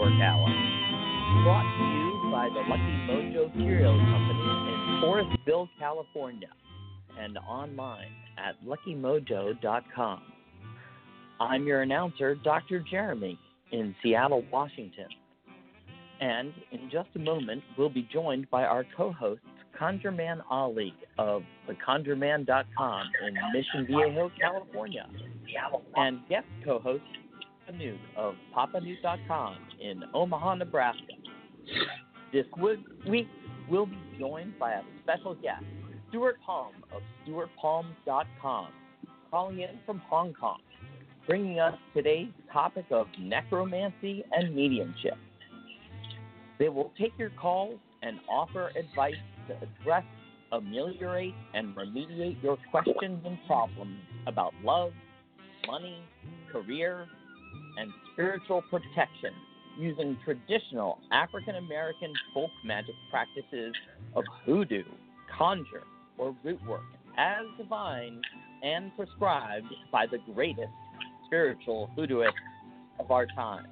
Rootwork Hour, brought to you by the Lucky Mojo Curio Company in Forestville, California, and online at luckymojo.com. I'm your announcer, Dr. Jeremy, in Seattle, Washington. And in just a moment, we'll be joined by our co hosts, ConjureMan Ali of theconjureman.com in Mission Viejo, California, and guest co host, Newt of papanewt.com in Omaha, Nebraska. This week, we'll be joined by a special guest, Stuart Palm of stuartpalm.com, calling in from Hong Kong, bringing us today's topic of necromancy and mediumship. They will take your calls and offer advice to address, ameliorate, and remediate your questions and problems about love, money, career, and spiritual protection using traditional African American folk magic practices of hoodoo, conjure, or root work as defined and prescribed by the greatest spiritual hoodooists of our time.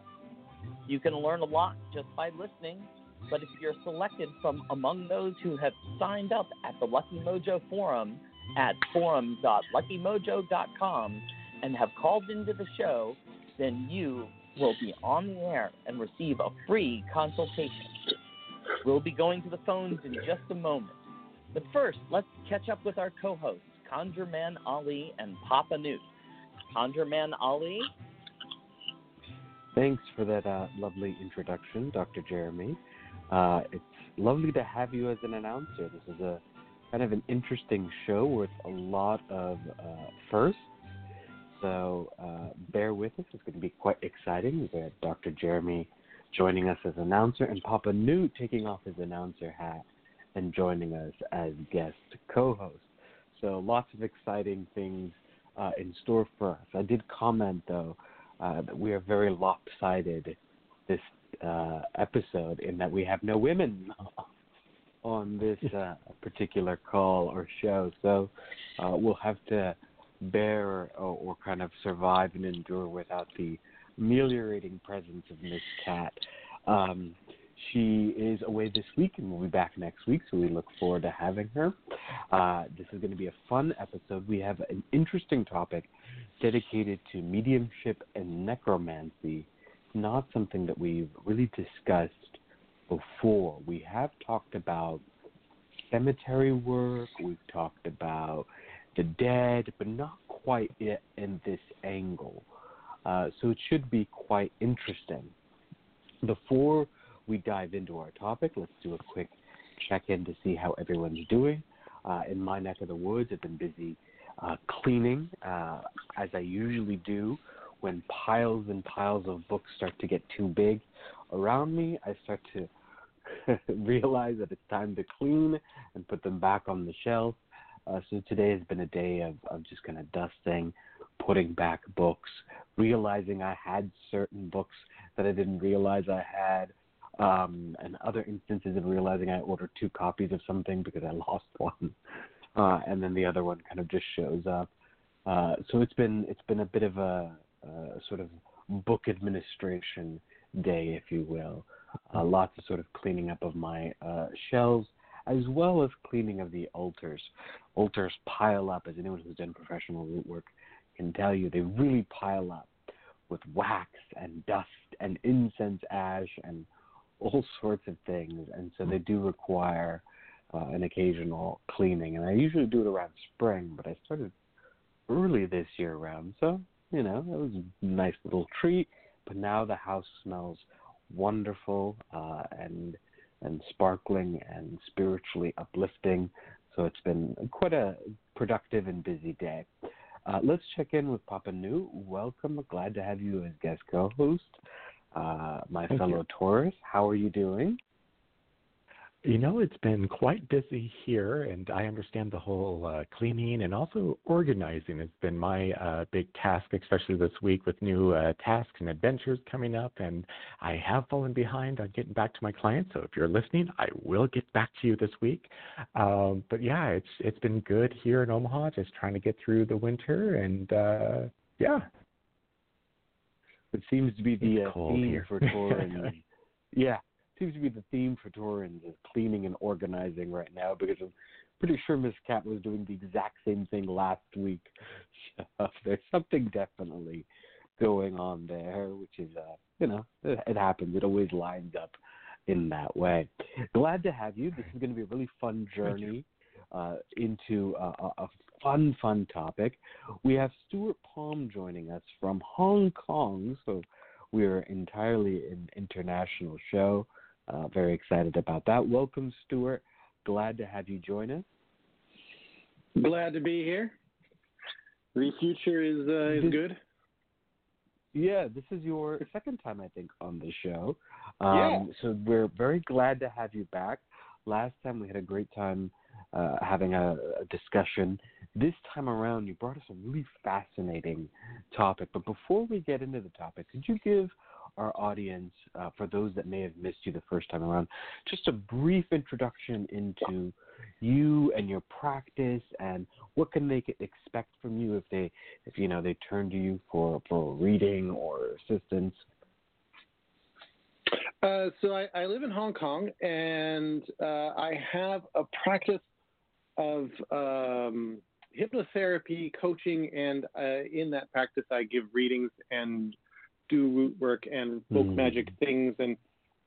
You can learn a lot just by listening, but if you're selected from among those who have signed up at the Lucky Mojo Forum at forum.luckymojo.com and have called into the show, then you will be on the air and receive a free consultation. We'll be going to the phones in just a moment. But first, let's catch up with our co hosts, ConjureMan Ali and Papa Newt. ConjureMan Ali. Thanks for that uh, lovely introduction, Dr. Jeremy. Uh, it's lovely to have you as an announcer. This is a kind of an interesting show with a lot of uh, firsts. So uh, bear with us. It's going to be quite exciting. We have got Dr. Jeremy joining us as announcer and Papa Newt taking off his announcer hat and joining us as guest co-host. So lots of exciting things uh, in store for us. I did comment though uh, that we are very lopsided this uh, episode in that we have no women on this uh, particular call or show. So uh, we'll have to bear or, or, kind of survive and endure without the ameliorating presence of Miss Cat. Um, she is away this week and will be back next week, so we look forward to having her. Uh, this is going to be a fun episode. We have an interesting topic dedicated to mediumship and necromancy. Not something that we've really discussed before. We have talked about cemetery work, we've talked about the dead, but not quite yet in this angle. Uh, so it should be quite interesting. Before we dive into our topic, let's do a quick check in to see how everyone's doing. Uh, in my neck of the woods, I've been busy uh, cleaning, uh, as I usually do when piles and piles of books start to get too big around me. I start to realize that it's time to clean and put them back on the shelf. Uh, so today has been a day of, of just kind of dusting, putting back books, realizing I had certain books that I didn't realize I had, um, and other instances of realizing I ordered two copies of something because I lost one, uh, and then the other one kind of just shows up. Uh, so it's been it's been a bit of a, a sort of book administration day, if you will. Uh, lots of sort of cleaning up of my uh, shelves, as well as cleaning of the altars. Altars pile up, as anyone who's done professional root work can tell you, they really pile up with wax and dust and incense ash and all sorts of things, and so they do require uh, an occasional cleaning. And I usually do it around spring, but I started early this year around, so you know it was a nice little treat. But now the house smells wonderful uh, and and sparkling and spiritually uplifting. So it's been quite a productive and busy day. Uh, let's check in with Papa Newt. Welcome. Glad to have you as guest co-host uh, my Thank fellow you. Taurus. How are you doing? You know, it's been quite busy here, and I understand the whole uh, cleaning and also organizing has been my uh, big task, especially this week with new uh, tasks and adventures coming up. And I have fallen behind on getting back to my clients, so if you're listening, I will get back to you this week. Um, but yeah, it's it's been good here in Omaha, just trying to get through the winter and uh, Yeah. It seems to be the uh, theme here. for Torrens. yeah, seems to be the theme for Torrens is cleaning and organizing right now because I'm pretty sure Miss Cat was doing the exact same thing last week. So there's something definitely going on there, which is, uh, you know, it, it happens. It always lines up in that way. Glad to have you. This is going to be a really fun journey uh, into a, a fun, fun topic. We have Stuart Palm joining us from Hong Kong, so we're entirely an international show. Uh, very excited about that. Welcome, Stuart. Glad to have you join us. Glad to be here. The future is uh, is good. Yeah, this is your second time, I think, on the show. Um, yeah. So we're very glad to have you back. Last time we had a great time uh, having a, a discussion. This time around, you brought us a really fascinating topic. But before we get into the topic, could you give our audience, uh, for those that may have missed you the first time around, just a brief introduction into you and your practice and what can they expect from you if they, if you know, they turn to you for for reading or assistance. Uh, so I, I, live in Hong Kong, and uh, I have a practice of um, hypnotherapy coaching, and uh, in that practice, I give readings and do root work and folk mm. magic things, and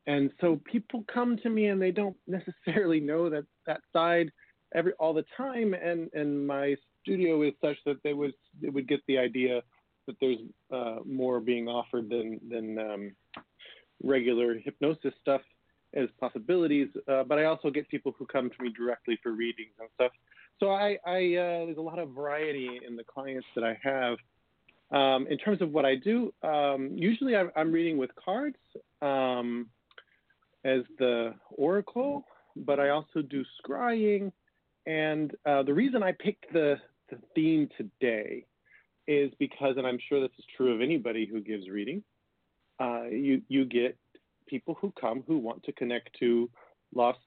and so people come to me and they don't necessarily know that that side every all the time, and and my studio is such that they would they would get the idea that there's uh, more being offered than than um, regular hypnosis stuff as possibilities. Uh, but I also get people who come to me directly for readings and stuff. So I, I uh, there's a lot of variety in the clients that I have. Um, in terms of what I do, um, usually I'm, I'm, reading with cards um, as the oracle, but I also do scrying. And uh, the reason I picked the, the theme today is because, and I'm sure this is true of anybody who gives reading, uh, you you get people who come who want to connect to lost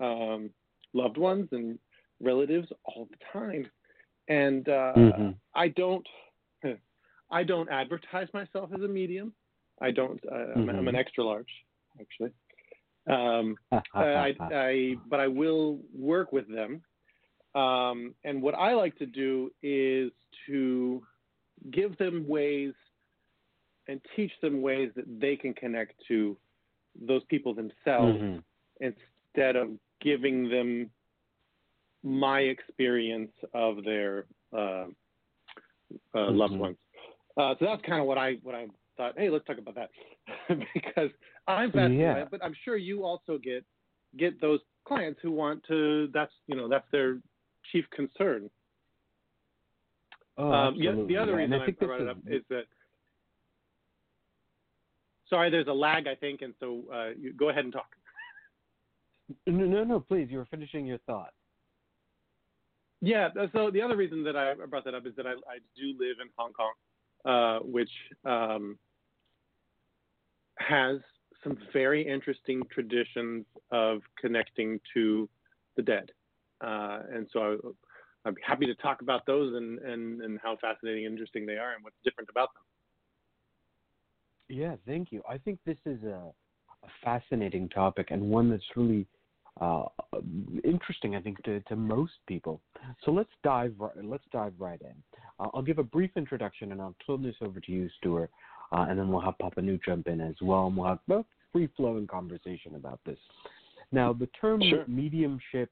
um, loved ones and relatives all the time, and uh, mm-hmm. I don't I don't advertise myself as a medium. I don't. Uh, mm-hmm. I'm, I'm, an mm-hmm. extra large, actually. Um, I, I, but I will work with them. Um, and what I like to do is to give them ways and teach them ways that they can connect to those people themselves mm-hmm. instead of giving them my experience of their uh, uh, mm-hmm. loved ones. Uh, so that's kind of what I what I thought. Hey, let's talk about that because I'm fascinated. Yeah. But I'm sure you also get get those clients who want to. That's you know that's their chief concern. Oh, um, the, the, other reason I, I brought it up is that Sorry, there's a lag, I think, and so uh, you, go ahead and talk. No, no, no, please. You were finishing your thought. Yeah. So the other reason that I brought that up is that I, I do live in Hong Kong, uh, which um, has some very interesting traditions of connecting to the dead, uh, and so I, be happy to talk about those and, and, and how fascinating and interesting they are and what's different about them. Yeah, thank you. I think this is a, a fascinating topic and one that's really uh, interesting, I think, to, to most people. So let's dive let's dive right in. Uh, I'll give a brief introduction and I'll turn this over to you, Stuart, uh, and then we'll have Papa Newt jump in as well, and we'll have a free flowing conversation about this. Now, the term sure. mediumship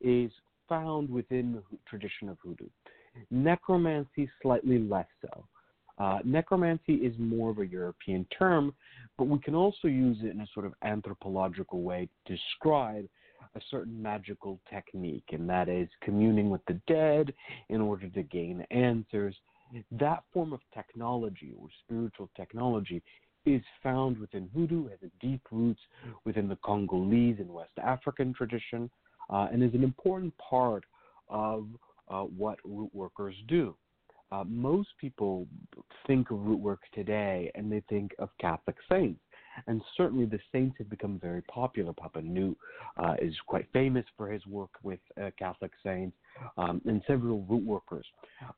is found within the tradition of hoodoo. Necromancy, slightly less so. Uh, necromancy is more of a European term, but we can also use it in a sort of anthropological way to describe a certain magical technique, and that is communing with the dead in order to gain answers. That form of technology or spiritual technology is found within hoodoo, has deep roots within the Congolese and West African tradition, uh, and is an important part of uh, what root workers do. Uh, most people think of root work today and they think of Catholic saints. And certainly the saints have become very popular. Papa Newt uh, is quite famous for his work with uh, Catholic saints um, and several root workers.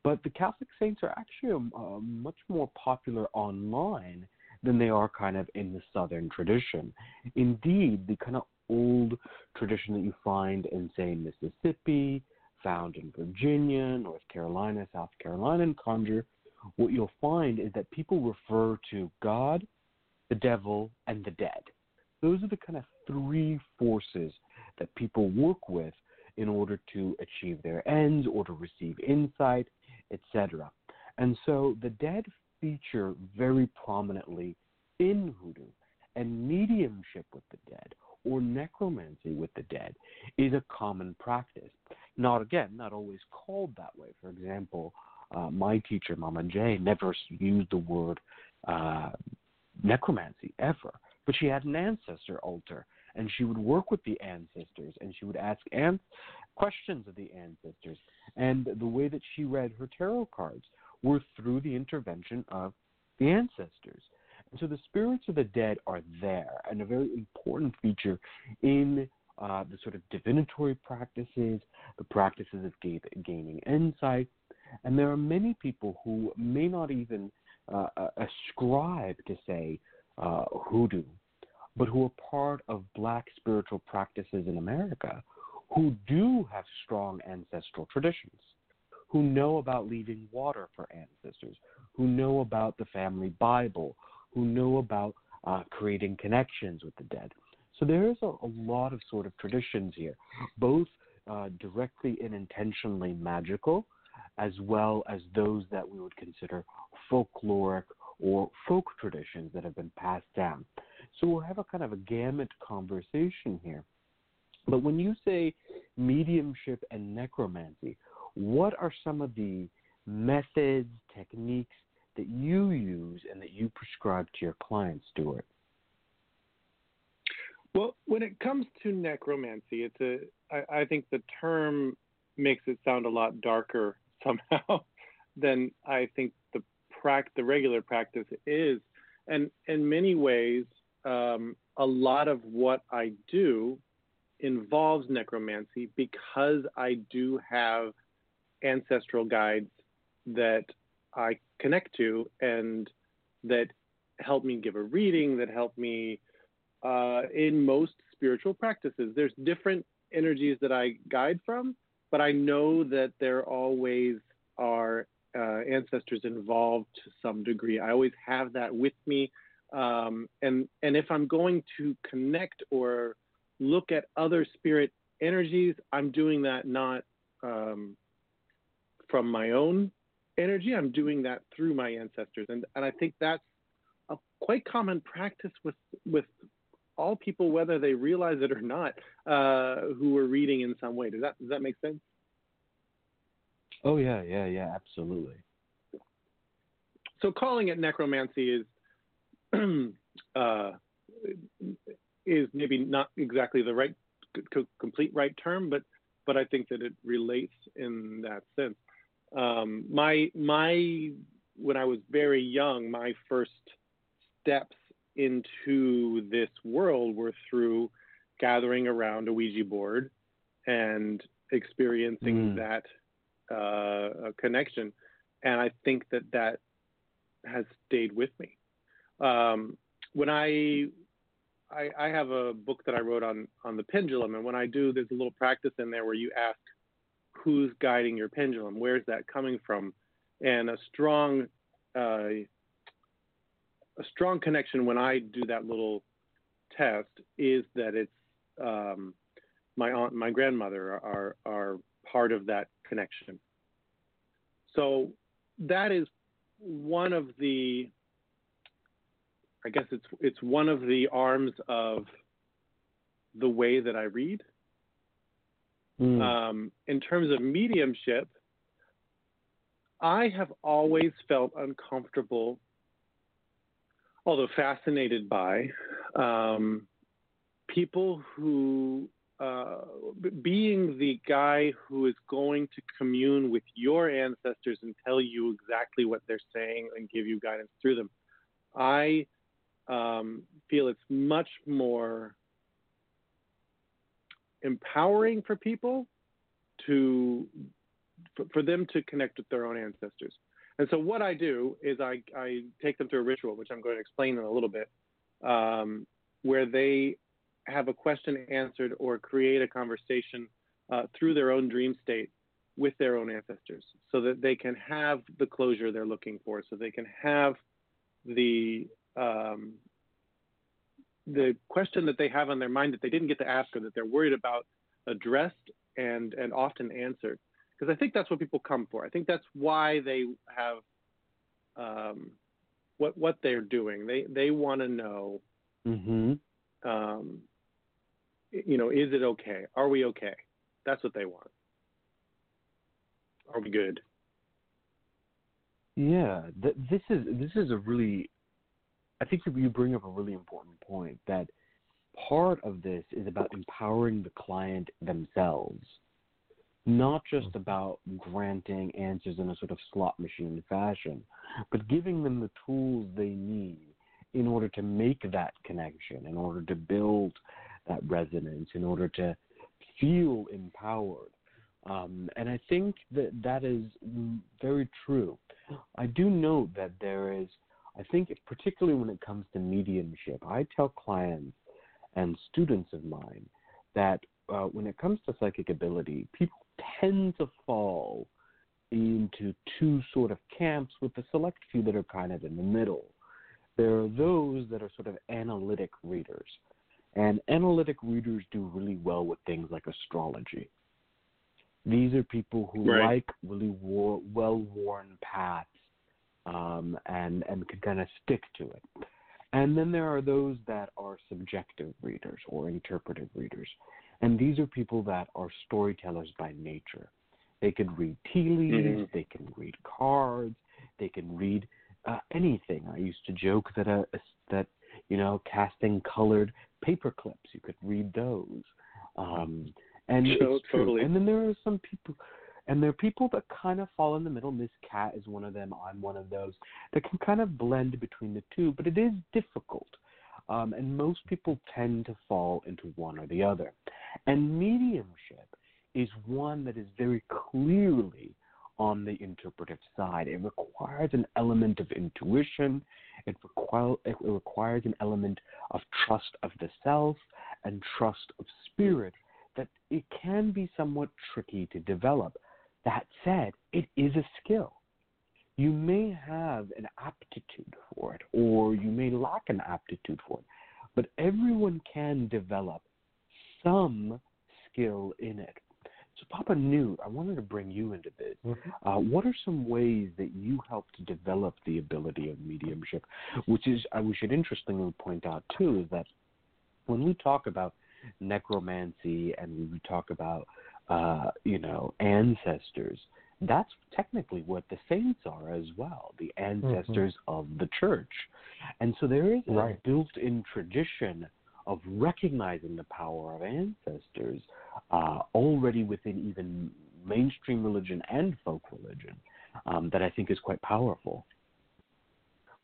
But the Catholic saints are actually um, uh, much more popular online than they are kind of in the Southern tradition. Indeed, the kind of old tradition that you find in, say, Mississippi, found in Virginia, North Carolina, South Carolina, and Conjure, what you'll find is that people refer to God, the devil, and the dead. Those are the kind of three forces that people work with in order to achieve their ends or to receive insight, etc. And so the dead feature very prominently in hoodoo, and mediumship with the dead or necromancy with the dead is a common practice. Not again, not always called that way. For example, uh, my teacher, Mama Jay, never used the word uh, necromancy ever, but she had an ancestor altar, and she would work with the ancestors, and she would ask an- questions of the ancestors. And the way that she read her tarot cards were through the intervention of the ancestors. And so the spirits of the dead are there, and a very important feature in uh, the sort of divinatory practices, the practices of gaining insight. And there are many people who may not even uh, ascribe to, say, uh, hoodoo, but who are part of black spiritual practices in America who do have strong ancestral traditions, who know about leaving water for ancestors, who know about the family Bible, who know about uh, creating connections with the dead. So there is a, a lot of sort of traditions here, both uh, directly and intentionally magical, as well as those that we would consider folkloric or folk traditions that have been passed down. So we'll have a kind of a gamut conversation here. But when you say mediumship and necromancy, what are some of the methods, techniques that you use and that you prescribe to your clients, Stuart? Well, when it comes to necromancy, it's a I, I think the term makes it sound a lot darker somehow then I think the prac- the regular practice is. And in many ways, um, a lot of what I do involves necromancy because I do have ancestral guides that I connect to and that help me give a reading, that help me uh, in most spiritual practices. There's different energies that I guide from, but I know that there always are uh, ancestors involved to some degree. I always have that with me. Um, and, and if I'm going to connect or look at other spirit energies, I'm doing that not um, from my own energy. I'm doing that through my ancestors, and and I think that's a quite common practice with with all people, whether they realize it or not, uh, who are reading in some way. Does that does that make sense? Oh yeah, yeah, yeah, absolutely. So calling it necromancy is uh, is maybe not exactly the right complete right term, but but I think that it relates in that sense. Um, my my when I was very young, my first steps into this world were through gathering around a Ouija board and experiencing mm. that uh, connection, and I think that that has stayed with me. Um, when I, I, I have a book that I wrote on on the pendulum, and when I do, there's a little practice in there where you ask who's guiding your pendulum, where's that coming from, and a strong uh, a strong connection when I do that little test is that it's um, my aunt and my grandmother are are part of that connection. So that is one of the I guess it's it's one of the arms of the way that I read Mm. Um, in terms of mediumship, I have always felt uncomfortable, although fascinated by um, people who, uh, being the guy who is going to commune with your ancestors and tell you exactly what they're saying and give you guidance through them. I um, feel it's much more empowering for people to for, for them to connect with their own ancestors. And so what I do is I, I take them through a ritual, which I'm going to explain in a little bit, um, where they have a question answered or create a conversation uh, through their own dream state with their own ancestors so that they can have the closure they're looking for, so they can have the um, the question that they have on their mind that they didn't get to ask or that they're worried about addressed and and often answered because I think that's what people come for. I think that's why they have um, what what they're doing. They they want to know, mm-hmm. um, you know, is it okay? Are we okay? That's what they want. Are we good? Yeah, th- this is this is a really, I think you bring up a really important point that part of this is about empowering the client themselves not just mm-hmm. about granting answers in a sort of slot machine fashion, but giving them the tools they need in order to make that connection, in order to build that resonance, in order to feel empowered. Um, and I think that that is very true. I do note that there is, I think, particularly when it comes to mediumship, I tell clients and students of mine that uh, when it comes to psychic ability, people tend to fall into two sort of camps with a select few that are kind of in the middle. There are those that are sort of analytic readers, and analytic readers do really well with things like astrology. These are people who right. like really war- well-worn paths um, and and can kind of stick to it. And then there are those that are subjective readers or interpretive readers. And these are people that are storytellers by nature. They can read tea leaves, mm-hmm. they can read cards, they can read uh, anything. I used to joke that uh, that you know casting colored paper clips, you could read those. Um, and so, it's true. totally. And then there are some people, and there are people that kind of fall in the middle. Miss Cat is one of them. I'm one of those that can kind of blend between the two, but it is difficult. Um, and most people tend to fall into one or the other. And mediumship is one that is very clearly on the interpretive side. It requires an element of intuition, it, it requires an element of trust of the self and trust of spirit that it can be somewhat tricky to develop. That said, it is a skill. You may have an aptitude for it, or you may lack an aptitude for it, but everyone can develop some skill in it. So, Papa Newt, I wanted to bring you into this. Mm-hmm. Uh, what are some ways that you helped to develop the ability of mediumship? Which is, I we should interestingly point out too, is that when we talk about necromancy and we talk about, uh, you know, ancestors, that's technically what the saints are as well, the ancestors mm-hmm. of the church. And so there is a built in tradition of recognizing the power of ancestors uh, already within even mainstream religion and folk religion um, that I think is quite powerful.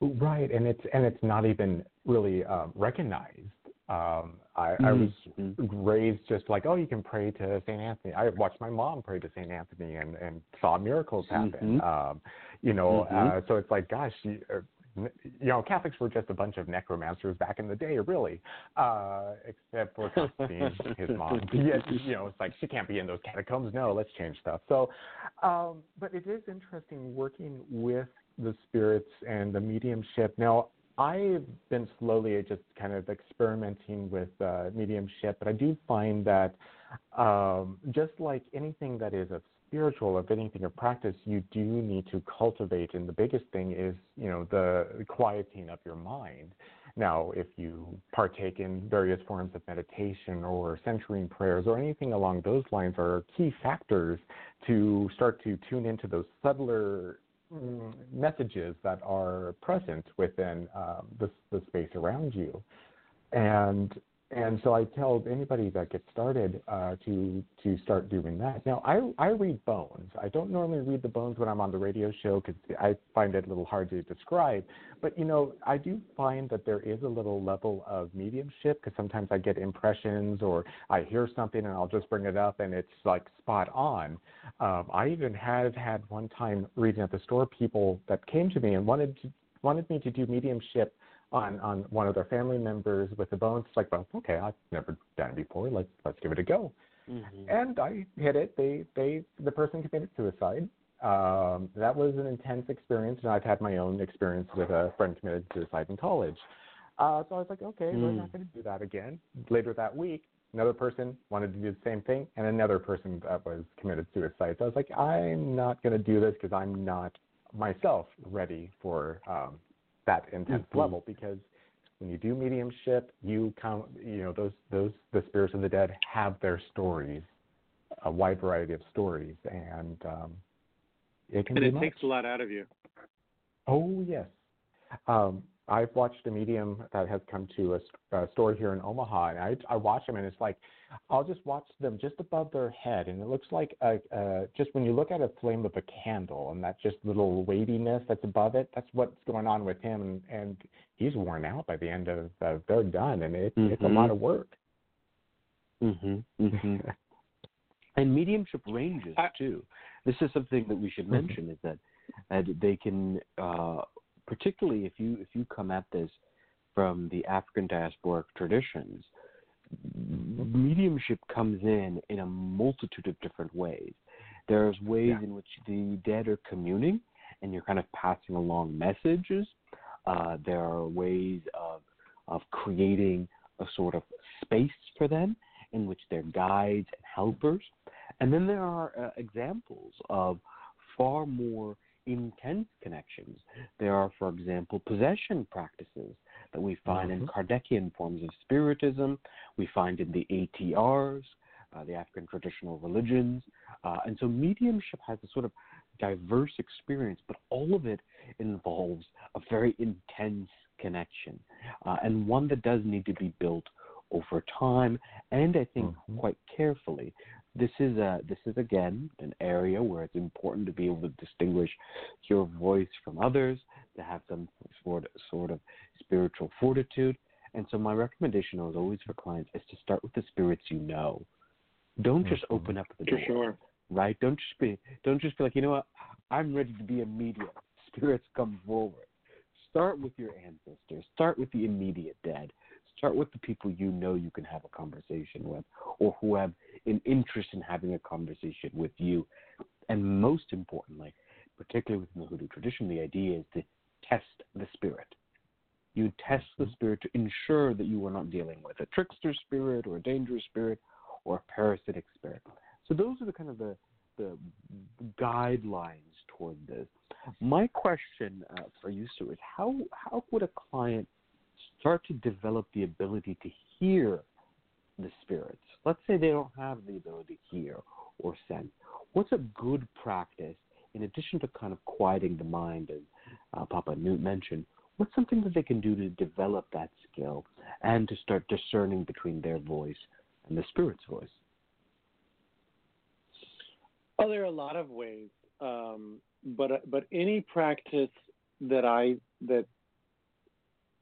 Right, and it's and it's not even really uh, recognized. Um, I, mm-hmm. I was mm-hmm. raised just like, oh, you can pray to Saint Anthony. I watched my mom pray to Saint Anthony and and saw miracles happen. Mm-hmm. Um, you know, Mm-hmm. uh, so it's like, gosh, you, uh, you know, Catholics were just a bunch of necromancers back in the day, really, uh, except for Constantine, his mom. Yet, you know, it's like she can't be in those catacombs. No, let's change stuff. So, um, but it is interesting working with the spirits and the mediumship. Now, I've been slowly just kind of experimenting with uh, mediumship, but I do find that um, just like anything that is of spiritual, of anything of practice, you do need to cultivate, and the biggest thing is, you know, the quieting of your mind. Now, if you partake in various forms of meditation or centering prayers or anything along those lines are key factors to start to tune into those subtler messages that are present within um, the, the space around you. And and so I tell anybody that gets started uh, to to start doing that. Now I I read bones. I don't normally read the bones when I'm on the radio show because I find it a little hard to describe. But you know I do find that there is a little level of mediumship because sometimes I get impressions or I hear something and I'll just bring it up and it's like spot on. Um, I even have had one time reading at the store people that came to me and wanted to wanted me to do mediumship on on one of their family members with the bones. It's like, well, okay, I've never done it before. Let's let's give it a go. Mm-hmm. And I hit it. They they the person committed suicide. Um, that was an intense experience, and I've had my own experience with a friend committed suicide in college. Uh, so I was like, okay, mm. we're not going to do that again. Later that week, another person wanted to do the same thing, and another person that was committed suicide. So I was like, I'm not going to do this because I'm not myself ready for um, that intense mm-hmm. level because when you do mediumship, you come, you know, those those the spirits of the dead have their stories, a wide variety of stories, and um, it can. And it much. takes a lot out of you. Oh yes, um, I've watched a medium that has come to a, a store here in Omaha, and I, I watch them, and it's like I'll just watch them just above their head, and it looks like a, a, just when you look at a flame of a candle, and that just little weightiness that's above it. That's what's going on with him, and, and he's worn out by the end of, of they're done, and it, mm-hmm. it's a lot of work. Mhm. Mhm. and mediumship ranges too. This is something that we should mm-hmm. mention is that uh, they can uh, particularly if you if you come at this from the African diasporic traditions, mediumship comes in in a multitude of different ways. There's ways yeah. in which the dead are communing, and you're kind of passing along messages. Uh, there are ways of of creating a sort of space for them in which they're guides and helpers. And then there are uh, examples of far more intense connections. There are, for example, possession practices that we find mm-hmm. in Kardecian forms of spiritism, we find in the ATRs, uh, the African traditional religions. Uh, and so mediumship has a sort of diverse experience, but all of it involves a very intense connection uh, and one that does need to be built over time and I think mm-hmm. quite carefully this is a this is again an area where it's important to be able to distinguish your voice from others, to have some sort sort of spiritual fortitude. And so my recommendation is always for clients is to start with the spirits you know. Don't just mm-hmm. open up the door. Sure. Right? Don't just be don't just be like, you know what, I'm ready to be a medium. Spirits come forward. Start with your ancestors. Start with the immediate dead. Start with the people you know you can have a conversation with or who have an interest in having a conversation with you. And most importantly, particularly within the hoodoo tradition, the idea is to test the spirit. You test the spirit to ensure that you are not dealing with a trickster spirit or a dangerous spirit or a parasitic spirit. So those are the kind of the, the guidelines toward this. My question uh, for you, Sue, is how how would a client start to develop the ability to hear the spirits. Let's say they don't have the ability to hear or sense. What's a good practice in addition to kind of quieting the mind, as uh, Papa Newt mentioned? What's something that they can do to develop that skill and to start discerning between their voice and the spirit's voice? Oh, there are a lot of ways, um, but but any practice that I that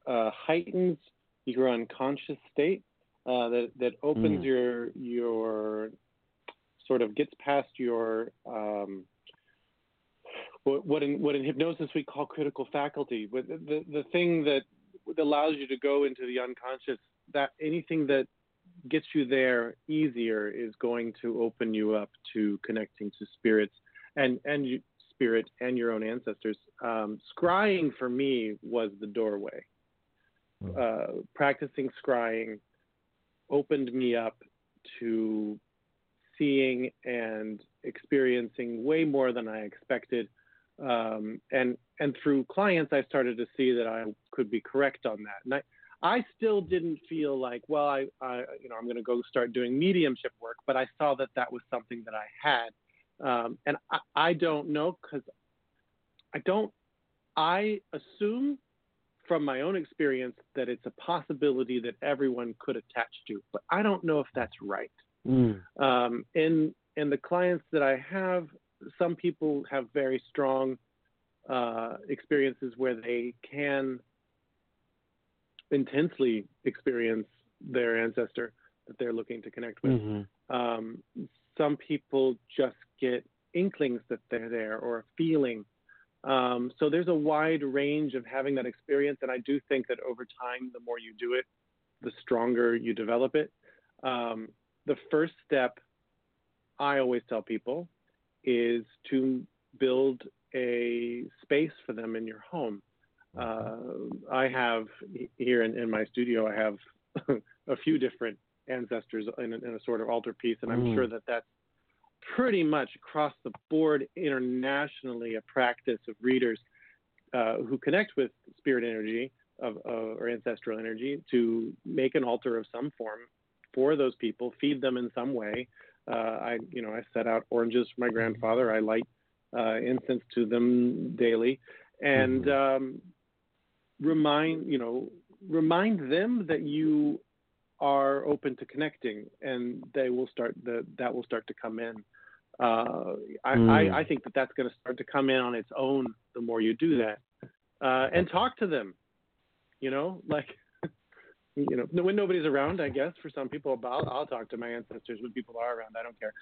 uh, heightens your unconscious state, uh, that that opens mm. your your sort of gets past your um, what, what in what in hypnosis we call critical faculty, the, the the thing that allows you to go into the unconscious. That anything that gets you there easier is going to open you up to connecting to spirits and and you, spirit and your own ancestors. Um, scrying for me was the doorway. Hmm. uh, practicing scrying opened me up to seeing and experiencing way more than I expected. Um, and and through clients, I started to see that I could be correct on that. And I, I still didn't feel like, well, I, I you know, I'm going to go start doing mediumship work, but I saw that that was something that I had. Um, and I, I don't know because I don't. I assume from my own experience that it's a possibility that everyone could attach to, but I don't know if that's right. Mm. Um, and and the clients that I have, some people have very strong uh, experiences where they can intensely experience their ancestor that they're looking to connect with. Mm-hmm. Um, some people just get inklings that they're there or a feeling. Um, so there's a wide range of having that experience, and I do think that over time, the more you do it, the stronger you develop it. Um, the first step I always tell people is to build a space for them in your home. Uh, I have here in, in, my studio, I have a few different ancestors in a, in a, sort of altar piece, and I'm mm. sure that that's pretty much across the board internationally a practice of readers uh, who connect with spirit energy of, uh, or ancestral energy to make an altar of some form for those people, feed them in some way. Uh, I, you know, I set out oranges for my grandfather. I light uh, incense to them daily, and mm-hmm. um, remind, you know, remind them that you are open to connecting, and they will start the, that will start to come in. Uh, I, mm. I, I, think that that's going to start to come in on its own the more you do that, uh, and talk to them. You know, like you know, when nobody's around, I guess for some people, I'll, I'll talk to my ancestors when people are around. I don't care.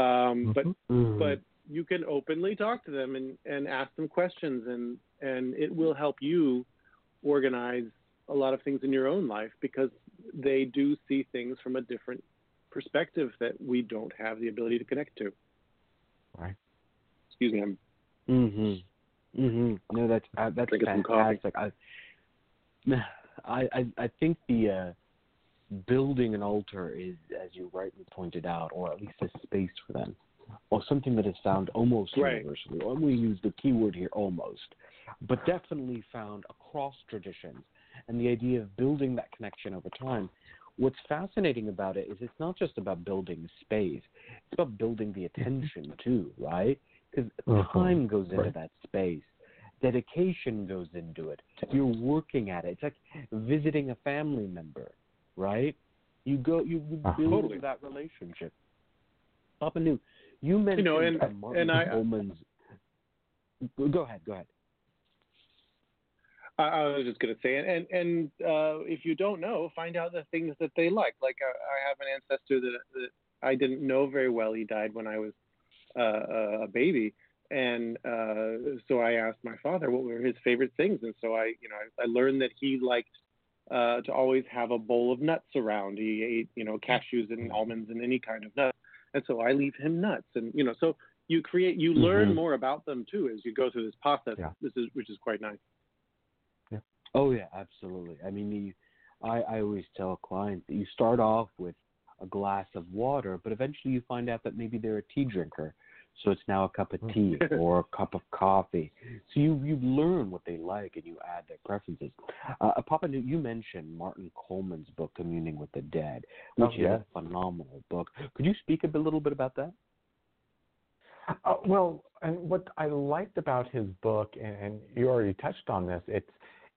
Um, but mm-hmm. but you can openly talk to them and, and ask them questions, and and it will help you organize a lot of things in your own life because they do see things from a different perspective that we don't have the ability to connect to. Right. Excuse me. I'm. Mhm. Mhm. No, that's uh, that's fantastic. I, I, I think the uh, building an altar is, as you rightly pointed out, or at least a space for them, or something that is found almost right. universally. Or we use the keyword here, almost, but definitely found across traditions. And the idea of building that connection over time. What's fascinating about it is it's not just about building space; it's about building the attention too, right? Because uh-huh. time goes into right. that space dedication goes into it. You're working at it. It's like visiting a family member, right? You go, you, you uh, build totally. that relationship. Papa Newt, you mentioned you know, and, uh, Martin and I, Coleman's. Go ahead, go ahead. I, I was just going to say, and and uh, if you don't know, find out the things that they like. Like I, I have an ancestor that, that I didn't know very well. He died when I was uh, a baby, and uh, so I asked my father what were his favorite things, and so I, you know, I, I learned that he liked uh, to always have a bowl of nuts around. He ate, you know, cashews and almonds and any kind of nut, and so I leave him nuts, and you know, so you create, you mm-hmm. learn more about them too as you go through this process. Yeah. This is which is quite nice. Yeah. Oh yeah, absolutely. I mean, you, I I always tell clients that you start off with a glass of water, but eventually you find out that maybe they're a tea drinker so it's now a cup of tea or a cup of coffee. So you you learn what they like and you add their preferences. Uh, Papa, you mentioned Martin Coleman's book, Communing with the Dead, which oh, is a phenomenal book. Could you speak a, bit, a little bit about that? Uh, well, and what I liked about his book, and, and you already touched on this, it's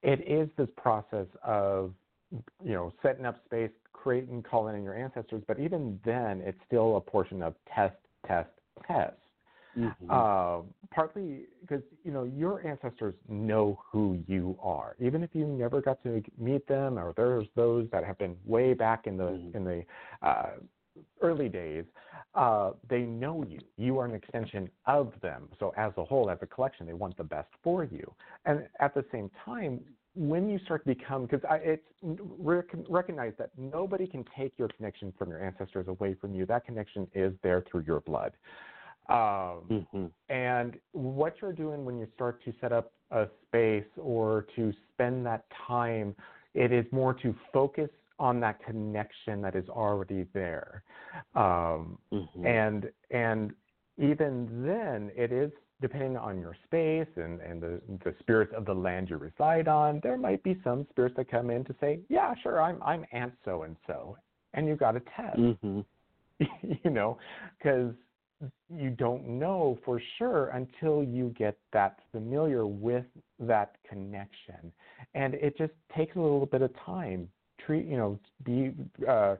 it is this process of you know setting up space, creating, calling in your ancestors, but even then, it's still a portion of test, test, test. Mm-hmm. Uh, partly because you know your ancestors know who you are, even if you never got to meet them, or there's those that have been way back in the mm-hmm. in the uh, early days. Uh, they know you. You are an extension of them. So as a whole, as a collection, they want the best for you. And at the same time, when you start to become, because it's recognize that nobody can take your connection from your ancestors away from you. That connection is there through your blood. Um, mm-hmm. And what you're doing when you start to set up a space or to spend that time, it is more to focus on that connection that is already there. Um, mm-hmm. And and even then, it is depending on your space and, and the, the spirits of the land you reside on, there might be some spirits that come in to say, yeah, sure, I'm, I'm Aunt so and so. And you've got to test, mm-hmm. you know, because you don't know for sure until you get that familiar with that connection, and it just takes a little bit of time. Treat you know be uh,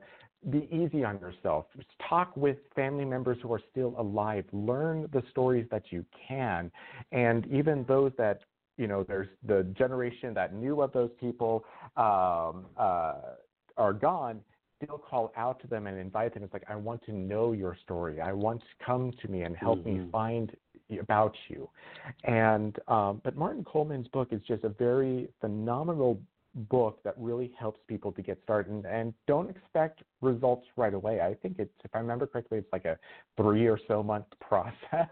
be easy on yourself. Talk with family members who are still alive. Learn the stories that you can, and even those that you know, there's the generation that knew of those people um, uh, are gone. Still call out to them and invite them. It's like I want to know your story. I want to come to me and help mm-hmm. me find about you. And um, but Martin Coleman's book is just a very phenomenal book that really helps people to get started and, and, don't expect results right away. I think it's, if I remember correctly, it's like a three or so month process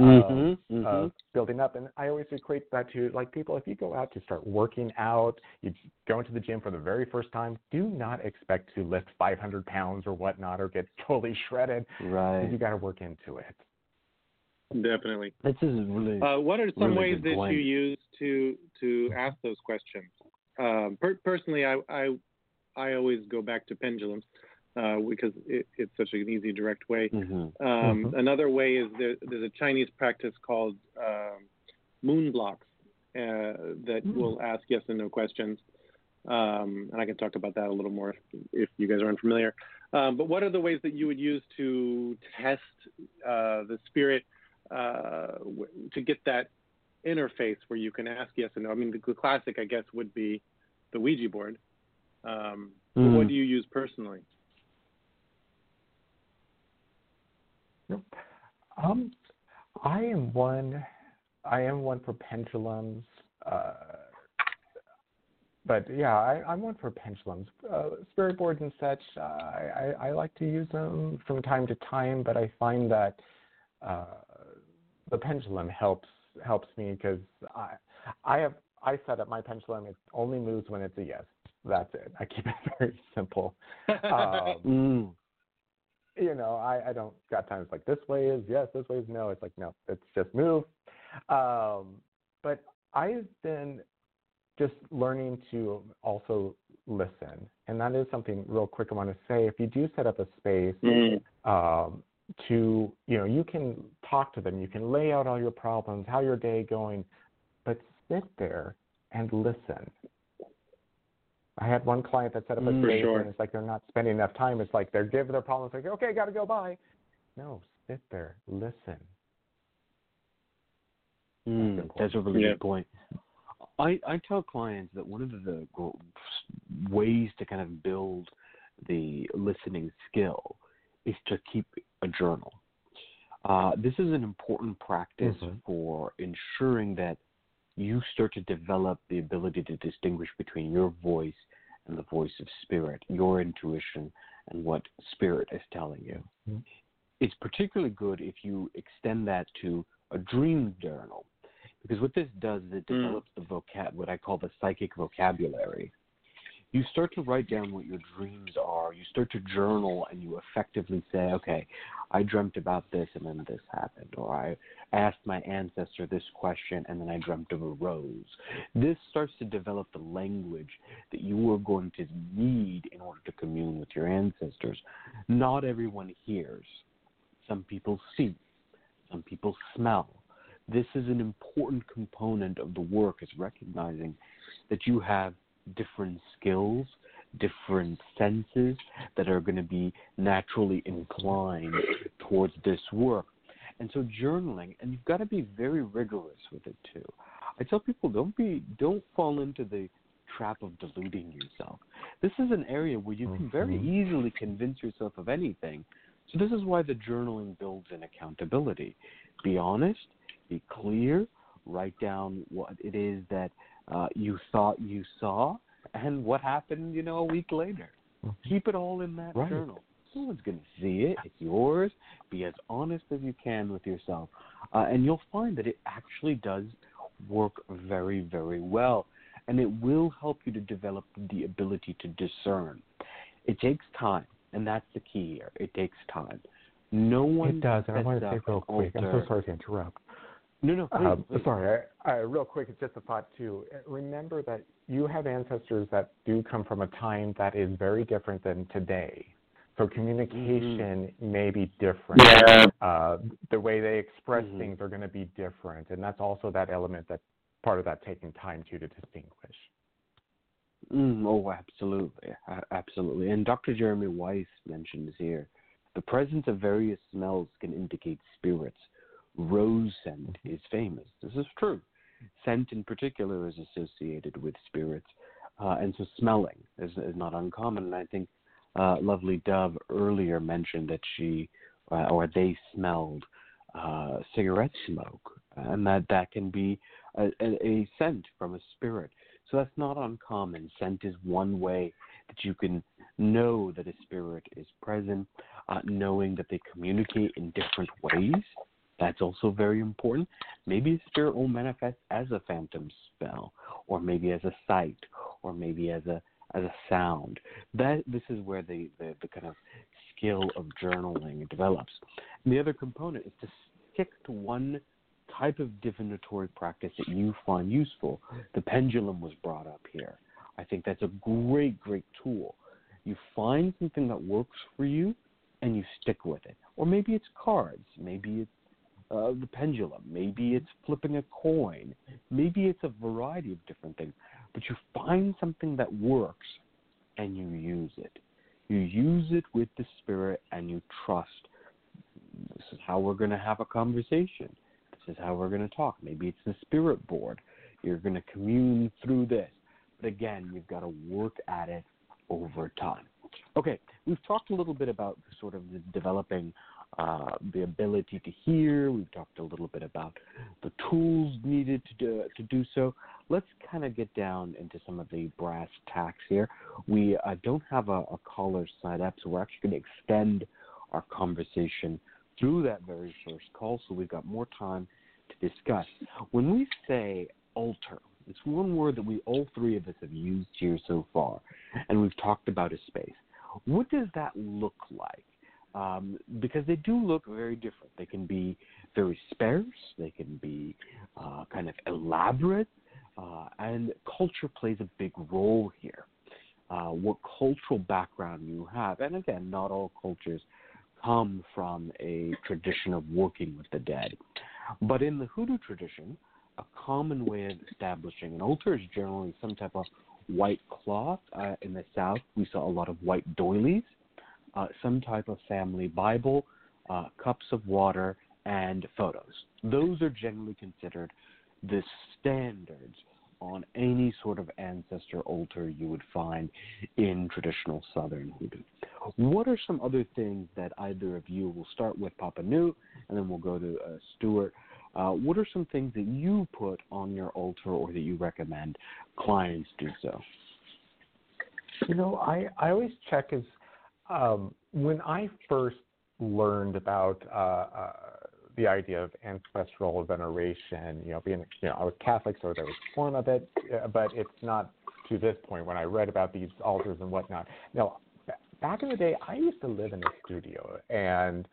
mm-hmm, mm-hmm. building up. And I always equate that to like people, if you go out to start working out, you go into the gym for the very first time, do not expect to lift 500 pounds or whatnot or get totally shredded. Right. You got to work into it. Definitely. This is really. Uh, what are some really ways that point. you use to to ask those questions? Um, per- personally, I, I I always go back to pendulums uh, because it, it's such an easy, direct way. Mm-hmm. Um, mm-hmm. Another way is there, there's a Chinese practice called um, moon blocks uh, that mm. will ask yes and no questions. Um, and I can talk about that a little more if, if you guys are unfamiliar. Um, but what are the ways that you would use to test uh, the spirit uh, w- to get that interface where you can ask yes and no? I mean, the, classic, I guess, would be the Ouija board. Um, mm. What do you use personally? Um, I am one. I am one for pendulums. Uh, but yeah, I, am one for pendulums. Uh, spirit boards and such, uh, I, I, I, like to use them from time to time, but I find that uh, the pendulum helps helps me because I I have I set up my pendulum. It only moves when it's a yes. That's it. I keep it very simple. Um, mm you know, I, I don't got times like this way is yes, this way is no. It's like no, it's just move. Um, but I've been just learning to also listen, and that is something real quick I want to say. If you do set up a space mm. um, to, you know, you can talk to them, you can lay out all your problems, how your day going, but sit there and listen. I had one client that set up a mm, space sure. and it's like they're not spending enough time. It's like they're giving their problems like, okay, gotta go by. No, sit there, listen. Mm, that's a really yeah. good point. I, I tell clients that one of the ways to kind of build the listening skill is to keep a journal. Uh, this is an important practice mm-hmm. for ensuring that you start to develop the ability to distinguish between your voice and the voice of spirit, your intuition, and what spirit is telling you. Mm-hmm. It's particularly good if you extend that to a dream journal, because what this does is it mm. develops mm. the vocab, what I call the psychic vocabulary you start to write down what your dreams are. You start to journal and you effectively say, okay, I dreamt about this and then this happened. Or I asked my ancestor this question and then I dreamt of a rose. This starts to develop the language that you are going to need in order to commune with your ancestors. Not everyone hears. Some people see. Some people smell. This is an important component of the work is recognizing that you have different skills, different senses that are going to be naturally inclined towards this work. And so journaling, and you've got to be very rigorous with it too. I tell people don't be don't fall into the trap of deluding yourself. This is an area where you can very Mm-hmm. easily convince yourself of anything. So this is why the journaling builds in accountability. Be honest, be clear, write down what it is that uh, you thought you saw, and what happened, you know, a week later. Mm-hmm. Keep it all in that right. journal. No one's going to see it. It's yours. Be as honest as you can with yourself. Uh, and you'll find that it actually does work very, very well. And it will help you to develop the ability to discern. It takes time, and that's the key here. It takes time. No one. It does, and I want to say real quick. I'm so sorry to interrupt. No, no, please, um, please. Sorry, I, I, real quick, it's just a thought too. Remember that you have ancestors that do come from a time that is very different than today. So communication mm-hmm. may be different. Yeah. Uh, the way they express mm-hmm. things are going to be different, and that's also that element that part of that taking time to to distinguish. Mm, oh, absolutely, absolutely. And Dr. Jeremy Weiss mentions here the presence of various smells can indicate spirits. Rose scent is famous. This is true. Scent, in particular, is associated with spirits, uh, and so smelling is, is not uncommon. And I think uh, lovely Dove earlier mentioned that she uh, or they smelled uh, cigarette smoke, and that that can be a, a, a scent from a spirit. So that's not uncommon. Scent is one way that you can know that a spirit is present, uh, knowing that they communicate in different ways. That's also very important. Maybe a spirit will manifest as a phantom smell, or maybe as a sight, or maybe as a as a sound. That this is where the, the, the kind of skill of journaling develops. And the other component is to stick to one type of divinatory practice that you find useful. The pendulum was brought up here. I think that's a great, great tool. You find something that works for you and you stick with it. Or maybe it's cards, maybe it's uh, the pendulum, maybe it's flipping a coin, maybe it's a variety of different things. But you find something that works and you use it. You use it with the spirit and you trust. This is how we're going to have a conversation. This is how we're going to talk. Maybe it's the spirit board. You're going to commune through this. But again, you've got to work at it over time. Okay, we've talked a little bit about sort of the developing uh, the ability to hear. We've talked a little bit about the tools needed to do, to do so. Let's kind of get down into some of the brass tacks here. We uh, don't have a, a caller sign up, so we're actually going to extend our conversation through that very first call, so we've got more time to discuss. When we say altar, it's one word that we all three of us have used here so far, and we've talked about a space. What does that look like? Um, because they do look very different. They can be very sparse, they can be uh, kind of elaborate, uh, and culture plays a big role here. Uh, what cultural background you have, and again, not all cultures come from a tradition of working with the dead. But in the hoodoo tradition, a common way of establishing an altar is generally some type of white cloth. Uh, in the South, we saw a lot of white doilies, uh, some type of family Bible, uh, cups of water, and photos. Those are generally considered the standards on any sort of ancestor altar you would find in traditional Southern hoodoo. What are some other things that either of you will start with Papa Newt, and then we'll go to uh, Stuart. Uh, what are some things that you put on your altar or that you recommend clients do so? You know, I, I always check as um, when I first learned about uh, uh, the idea of ancestral veneration, you know, being, you know, I was Catholic, so there was form of it, uh, but it's not to this point when I read about these altars and whatnot. Now, back in the day, I used to live in a studio, and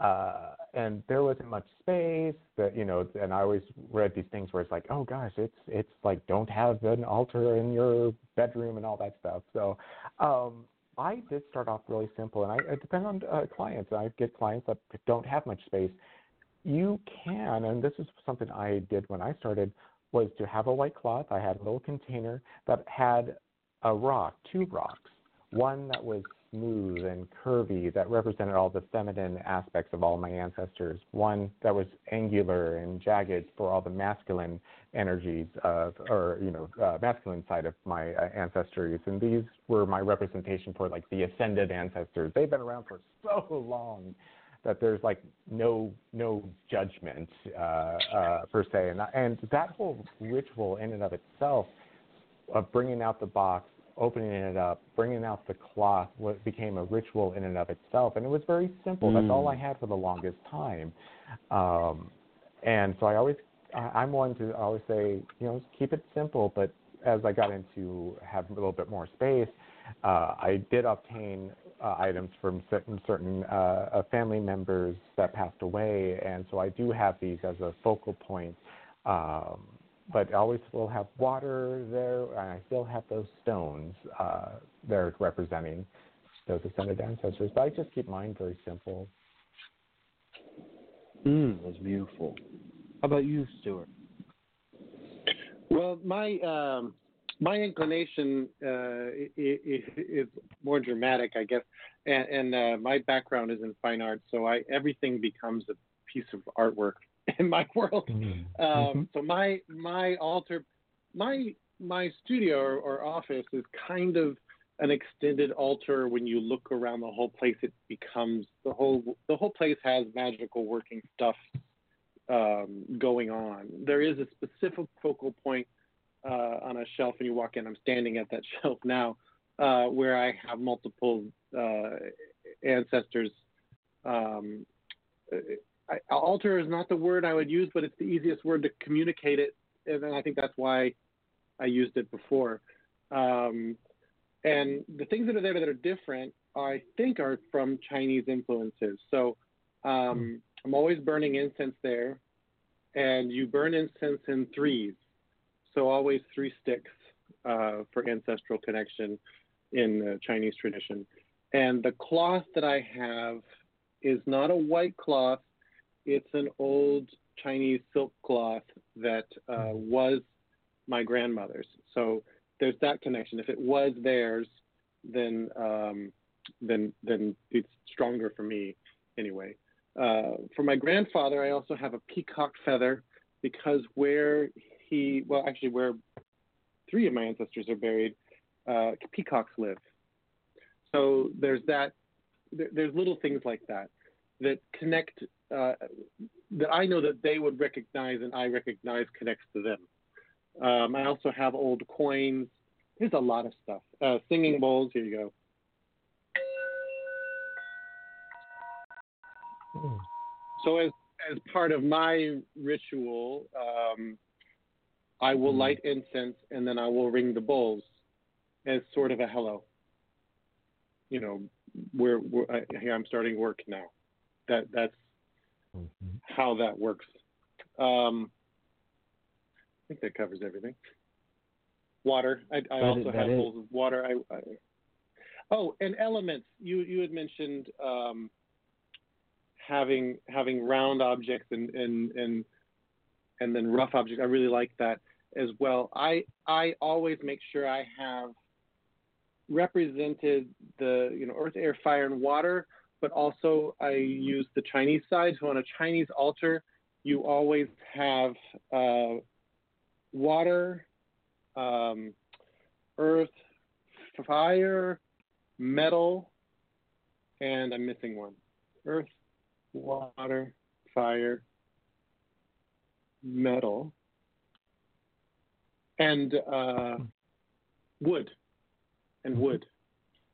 uh, and there wasn't much space. That you know, and I always read these things where it's like, oh gosh, it's it's like don't have an altar in your bedroom and all that stuff. So um, I did start off really simple, and I it depends on uh, clients. I get clients that don't have much space. You can, and this is something I did when I started, was to have a white cloth. I had a little container that had a rock, two rocks, one that was smooth and curvy that represented all the feminine aspects of all my ancestors, one that was angular and jagged for all the masculine energies of, or, you know, uh, masculine side of my uh, ancestries. And these were my representation for like the ascended ancestors. They've been around for so long that there's like no no judgment uh, uh, per se, and and that whole ritual in and of itself of bringing out the box, opening it up, bringing out the cloth, what became a ritual in and of itself, and it was very simple. Mm. That's all I mm. had for the longest time, um, and so I always I'm one to always say you know keep it simple, but as I got into have a little bit more space, uh, I did obtain uh, items from certain certain uh, uh, family members that passed away, and so I do have these as a focal point. Um, but always will have water there, and I still have those stones uh, there representing. those ascended ancestors. But I just keep mine very simple. Mm, that's beautiful. How about you, Stuart? Well, my um, my inclination uh, is, is, more dramatic, I guess, and, and uh, my background is in fine art, so I everything becomes a piece of artwork in my world. Mm-hmm. Um, so my my altar, my my studio or, or, office is kind of an extended altar. When you look around the whole place, it becomes the whole the whole place has magical working stuff um, going on. There is a specific focal point uh, on a shelf, and you walk in. I'm standing at that shelf now, uh, where I have multiple uh, ancestors. Um, I, altar is not the word I would use, but it's the easiest word to communicate it, and I think that's why I used it before. Um, and the things that are there that are different, I think, are from Chinese influences. So um, hmm. I'm always burning incense there, and you burn incense in threes. So always three sticks uh, for ancestral connection in the Chinese tradition. And the cloth that I have is not a white cloth. It's an old Chinese silk cloth that uh, was my grandmother's. So there's that connection. If it was theirs, then um, then then it's stronger for me anyway. Uh, for my grandfather, I also have a peacock feather because where he, well, actually, where three of my ancestors are buried, uh, peacocks live. So there's that. There's little things like that that connect. That I know that they would recognize and I recognize connects to them. Um, I also have old coins. There's a lot of stuff. Uh, singing bowls. Here you go. So as as part of my ritual, um, I will light incense and then I will ring the bowls as sort of a hello. You know, we're, we're I, I'm starting work now. That that's mm-hmm. how that works. Um, I think that covers everything. Water. I, I also have bowls of water. I, I, oh, and elements. You you had mentioned um, having having round objects and and and and then rough objects. I really like that as well. I I always make sure I have represented the you know earth, air, fire, and water, but also I use the Chinese side. So on a Chinese altar, you always have uh, water, um, earth, fire, metal, and I'm missing one. Earth, water, fire, metal, and uh, wood. And wood.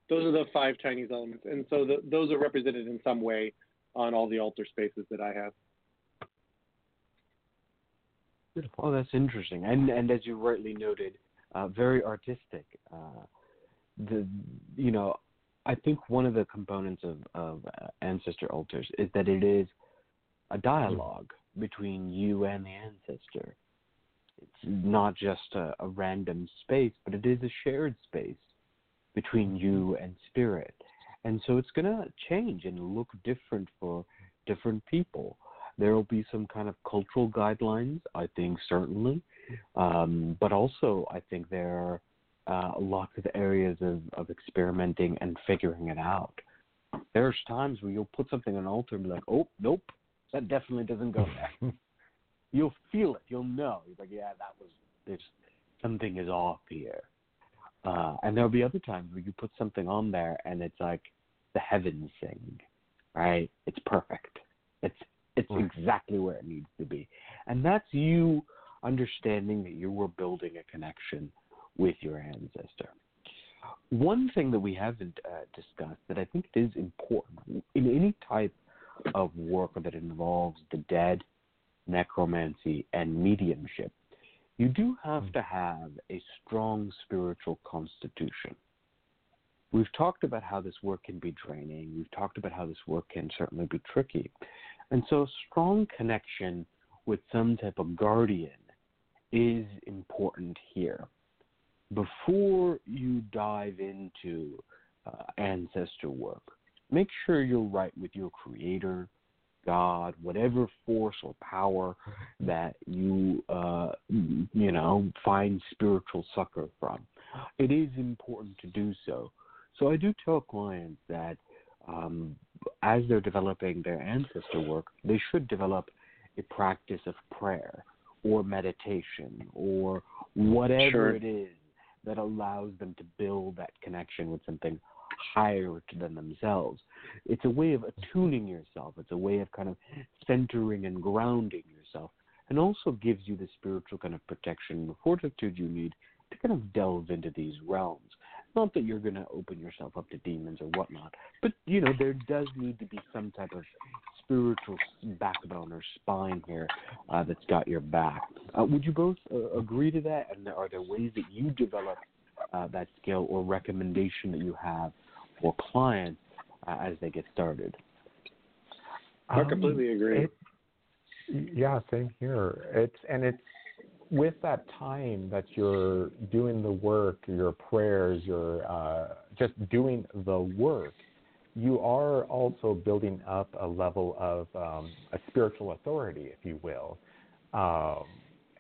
Those are the five Chinese elements. And so the, those are represented in some way on all the altar spaces that I have. Oh, that's interesting. And and as you rightly noted, uh, very artistic. Uh, the you know I think one of the components of, of ancestor altars is that it is a dialogue between you and the ancestor. It's not just a, a random space, but it is a shared space between you and spirit. And so it's going to change and look different for different people. There will be some kind of cultural guidelines, I think, certainly. Um, but also, I think there are uh, lots of areas of, of experimenting and figuring it out. There's times where you'll put something on an altar and be like, oh, nope, that definitely doesn't go there. you'll feel it. You'll know. You're like, yeah, that was, there's, something is off here. Uh, and there'll be other times where you put something on there and it's like the heavens sing, right? It's perfect. It's it's exactly where it needs to be, and that's you understanding that you were building a connection with your ancestor. One thing that we haven't uh, discussed that I think is important in any type of work that involves the dead, necromancy, and mediumship, you do have hmm. to have a strong spiritual constitution. We've talked about how this work can be draining. We've talked about how this work can certainly be tricky. And so, a strong connection with some type of guardian is important here before you dive into uh, ancestor work. Make sure you're right with your creator, God, whatever force or power that you uh, you know find spiritual succor from. It is important to do so. So I do tell clients that um, as they're developing their ancestor work, they should develop a practice of prayer or meditation or whatever Sure. it is that allows them to build that connection with something higher than themselves. It's a way of attuning yourself. It's a way of kind of centering and grounding yourself, and also gives you the spiritual kind of protection and fortitude you need to kind of delve into these realms. Not that you're going to open yourself up to demons or whatnot, but you know there does need to be some type of spiritual backbone or spine here uh, that's got your back. Uh, would you both uh, agree to that? And are there ways that you develop uh, that skill or recommendation that you have for clients uh, as they get started? I Um, completely agree. It, yeah, same here. It's and it's with that time that you're doing the work, your prayers, your uh, just doing the work. You are also building up a level of um, a spiritual authority, if you will. Um,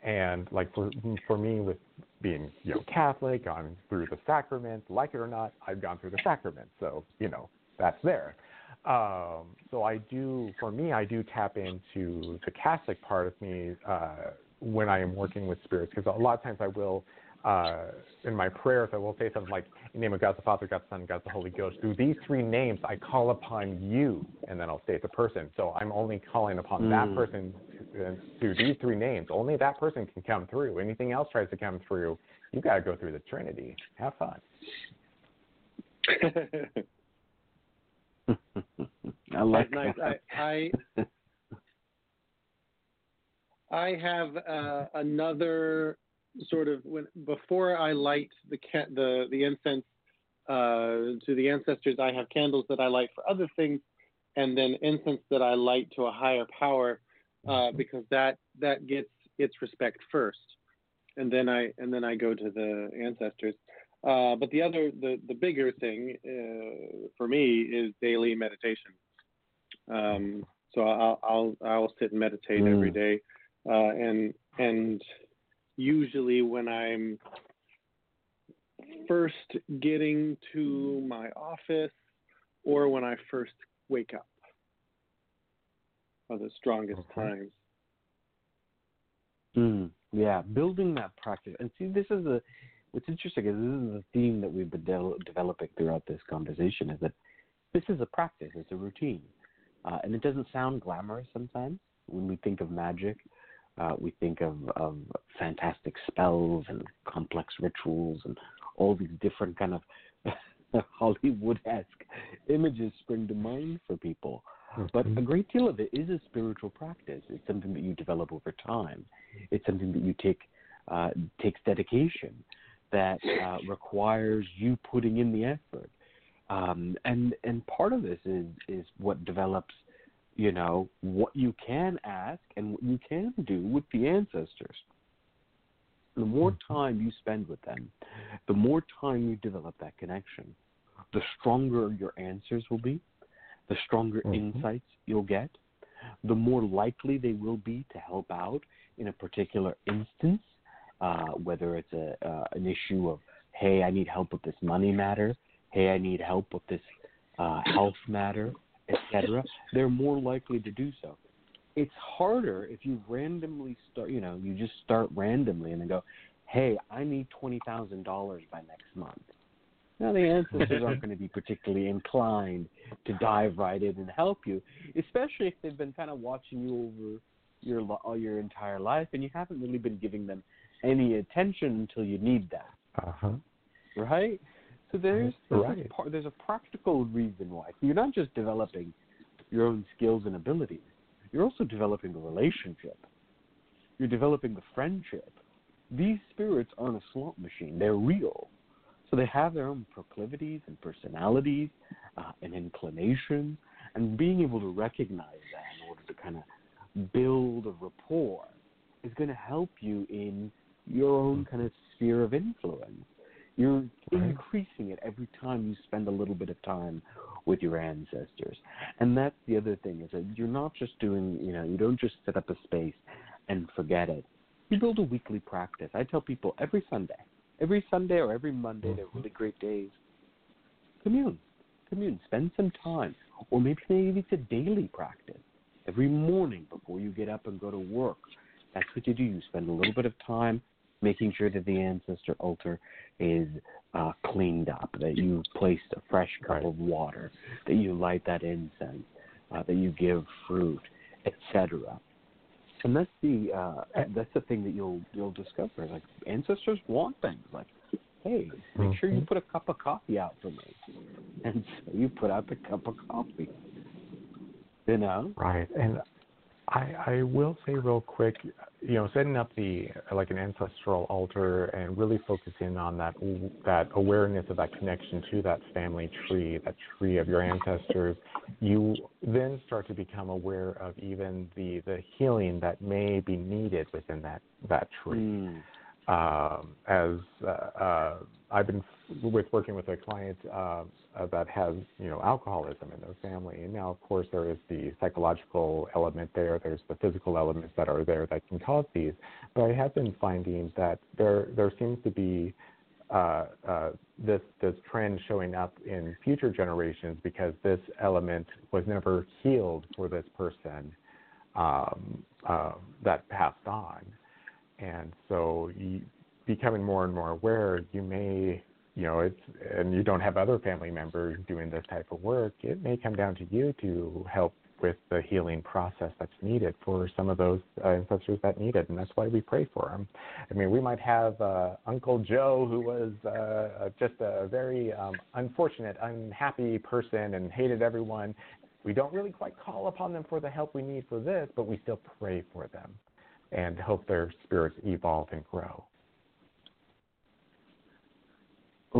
and like for for me, with being you know Catholic, gone through the sacraments, like it or not, I've gone through the sacraments. So you know that's there. Um, so I do, for me, I do tap into the Catholic part of me uh, when I am working with spirits, because a lot of times I will, uh, in my prayers, I will say something like, "In the name of God the Father, God the Son, God the Holy Ghost." Through these three names, I call upon you, and then I'll say it's a person. So I'm only calling upon that Mm. person through these three names. Only that person can come through. Anything else tries to come through, you got to go through the Trinity. Have fun. I like nice. that. I, I I have uh, another sort of when before I light the ca- the the incense uh, to the ancestors, I have candles that I light for other things, and then incense that I light to a higher power, uh, because that that gets its respect first, and then I and then I go to the ancestors. Uh, but the other the the bigger thing uh, for me is daily meditation. Um, so I'll, I'll I'll sit and meditate Mm. every day, uh, and and usually when I'm first getting to my office or when I first wake up are the strongest Okay. times. Mm, yeah, building that practice. And see, this is a what's interesting is this is a theme that we've been de- developing throughout this conversation is that this is a practice, it's a routine, uh, and it doesn't sound glamorous sometimes when we think of magic. Uh, we think of, of fantastic spells and complex rituals and all these different kind of Hollywood-esque images spring to mind for people. But a great deal of it is a spiritual practice. It's something that you develop over time. It's something that you take uh, takes dedication, that uh, requires you putting in the effort. Um, and and part of this is is what develops, you know, what you can ask and what you can do with the ancestors. The more time you spend with them, the more time you develop that connection, the stronger your answers will be, the stronger Mhm. insights you'll get, the more likely they will be to help out in a particular instance, uh, whether it's a uh, an issue of, hey, I need help with this money matter, hey, I need help with this uh, health matter, etc. They're more likely to do so. It's harder if you randomly start, you know, you just start randomly and then go, hey, I need twenty thousand dollars by next month. Now the ancestors aren't going to be particularly inclined to dive right in and help you, especially if they've been kind of watching you over your all your entire life and you haven't really been giving them any attention until you need that, Uh huh. right? So there's there's, Right. there's a practical reason why. You're not just developing your own skills and abilities. You're also developing a relationship. You're developing the friendship. These spirits aren't a slot machine. They're real. So they have their own proclivities and personalities uh, and inclinations, And being able to recognize that in order to kind of build a rapport is going to help you in your own kind of sphere of influence. You're increasing it every time you spend a little bit of time with your ancestors. And that's the other thing is that you're not just doing, you know, you don't just set up a space and forget it. You build a weekly practice. I tell people every Sunday, every Sunday or every Monday, they're mm-hmm. really great days. Commune, commune, spend some time, or maybe maybe it's a daily practice. Every morning before you get up and go to work, that's what you do. You spend a little bit of time making sure that the ancestor altar is uh, cleaned up, that you placed a fresh cup right. of water, that you light that incense, uh, that you give fruit, etc. And that's the uh, that's the thing that you'll you'll discover. Like ancestors want things like, hey, make sure you mm-hmm. put a cup of coffee out for me, and so you put out the cup of coffee. You know, right? And I, I will say real quick, you know, setting up the like an ancestral altar and really focusing on that that awareness of that connection to that family tree, that tree of your ancestors, you then start to become aware of even the the healing that may be needed within that that tree. Mm. Um, as uh, uh, I've been with working with a client uh, that has you know alcoholism in their family, and now of course there is the psychological element there. There's the physical elements that are there that can cause these. But I have been finding that there there seems to be uh, uh, this this trend showing up in future generations because this element was never healed for this person um, uh, that passed on. And so, you, becoming more and more aware, you may, you know, it's, and you don't have other family members doing this type of work, it may come down to you to help with the healing process that's needed for some of those uh, ancestors that need it, and that's why we pray for them. I mean, we might have uh, Uncle Joe, who was uh, just a very um, unfortunate, unhappy person and hated everyone. We don't really quite call upon them for the help we need for this, but we still pray for them and hope their spirits evolve and grow.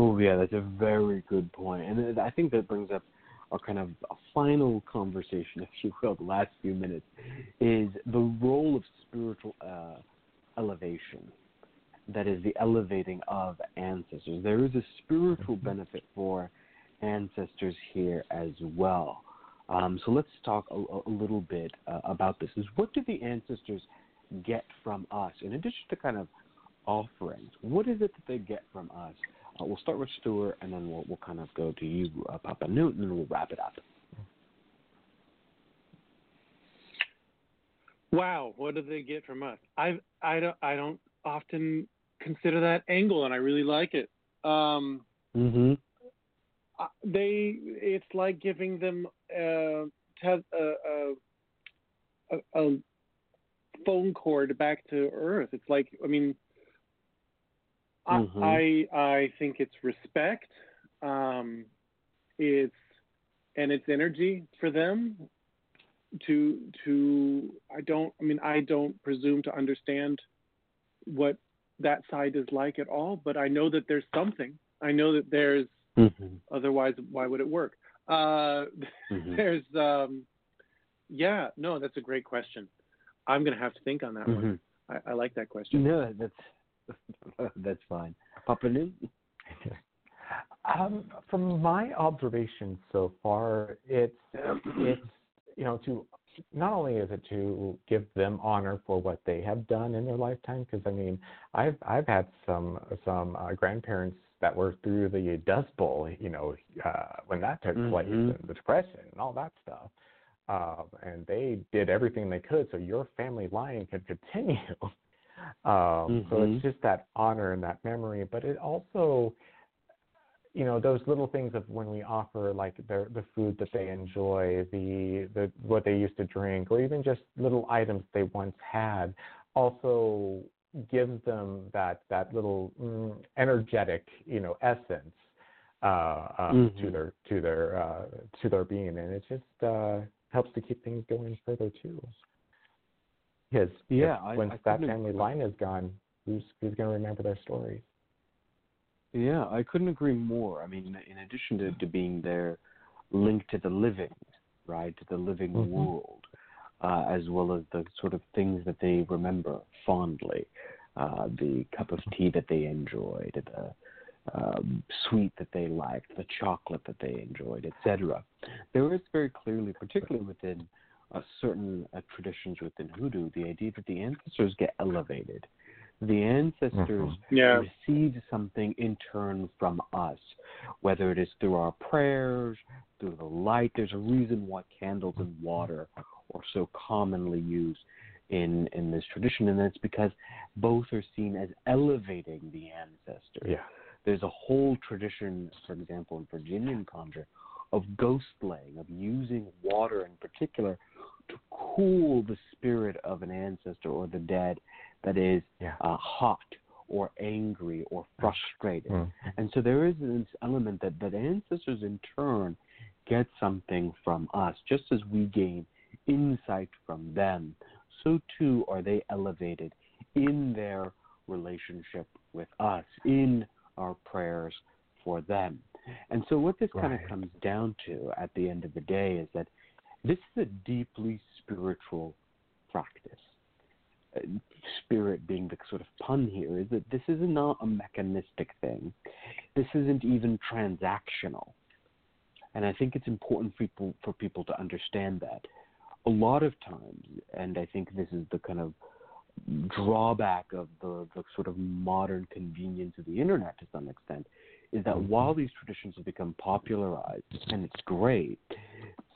Oh yeah, that's a very good point, and I think that brings up our kind of final conversation, if you will, the last few minutes, is the role of spiritual uh, elevation. That is the elevating of ancestors. There is a spiritual mm-hmm. benefit for ancestors here as well. Um, so let's talk a, a little bit uh, about this. Is what do the ancestors get from us in addition to kind of offerings? What is it that they get from us? Uh, we'll start with Stuart, and then we'll we'll kind of go to you, uh, Papa Newton, and we'll wrap it up. Wow, what do they get from us? I I don't I don't often consider that angle, and I really like it. Um, mm-hmm. Uh, they it's like giving them uh, te- uh, uh, a, a phone cord back to Earth. It's like I mean, mm-hmm. I I think it's respect. Um, it's and it's energy for them to to I don't I mean I don't presume to understand what that side is like at all, but I know that there's something. I know that there's mm-hmm. otherwise why would it work? Uh, mm-hmm. There's um, yeah, no, that's a great question. I'm going to have to think on that mm-hmm. one. I, I, like that question. No, that's that's fine. Papa Newt. um, from my observation so far, it's it's you know to not only is it to give them honor for what they have done in their lifetime, because I mean, I've I've had some some uh, grandparents that were through the Dust Bowl, you know, uh, when that took mm-hmm. place, and the Depression and all that stuff um, and they did everything they could so your family line could continue. um, mm-hmm. So it's mm-hmm. just that honor and that memory, but it also, you know, those little things of when we offer like the the food that they enjoy, the the what they used to drink, or even just little items they once had, also gives them that that little mm, energetic, you know, essence uh, uh, mm-hmm. to their to their uh, to their being, and it just uh, helps to keep things going further too. Because yeah, once I that family line is gone, who's who's going to remember their stories? Yeah, I couldn't agree more. I mean, in addition to, to being there, linked to the living, right, to the living mm-hmm. world, uh, as well as the sort of things that they remember fondly, uh, the cup of tea that they enjoyed, the um, sweet that they liked, the chocolate that they enjoyed, etc. There is very clearly, particularly within uh, certain uh, traditions within hoodoo, the idea that the ancestors get elevated. The ancestors mm-hmm. yeah. receive something in turn from us, whether it is through our prayers, through the light. There's a reason why candles and water are so commonly used in in this tradition, and that's because both are seen as elevating the ancestor. Yeah. There's a whole tradition, for example, in Virginian conjure, of ghost laying, of using water in particular to cool the spirit of an ancestor or the dead that is yeah. uh, hot or angry or frustrated. Mm. And so there is this element that, that ancestors in turn get something from us, just as we gain insight from them, so too are they elevated in their relationship with us, in our prayers for them. And so, what this right. kind of comes down to at the end of the day is that this is a deeply spiritual practice. Uh, spirit being the sort of pun here is that this is not a mechanistic thing. This isn't even transactional. And I think it's important for people, for people to understand that. A lot of times, and I think this is the kind of drawback of the, the sort of modern convenience of the internet to some extent, is that while these traditions have become popularized, and it's great,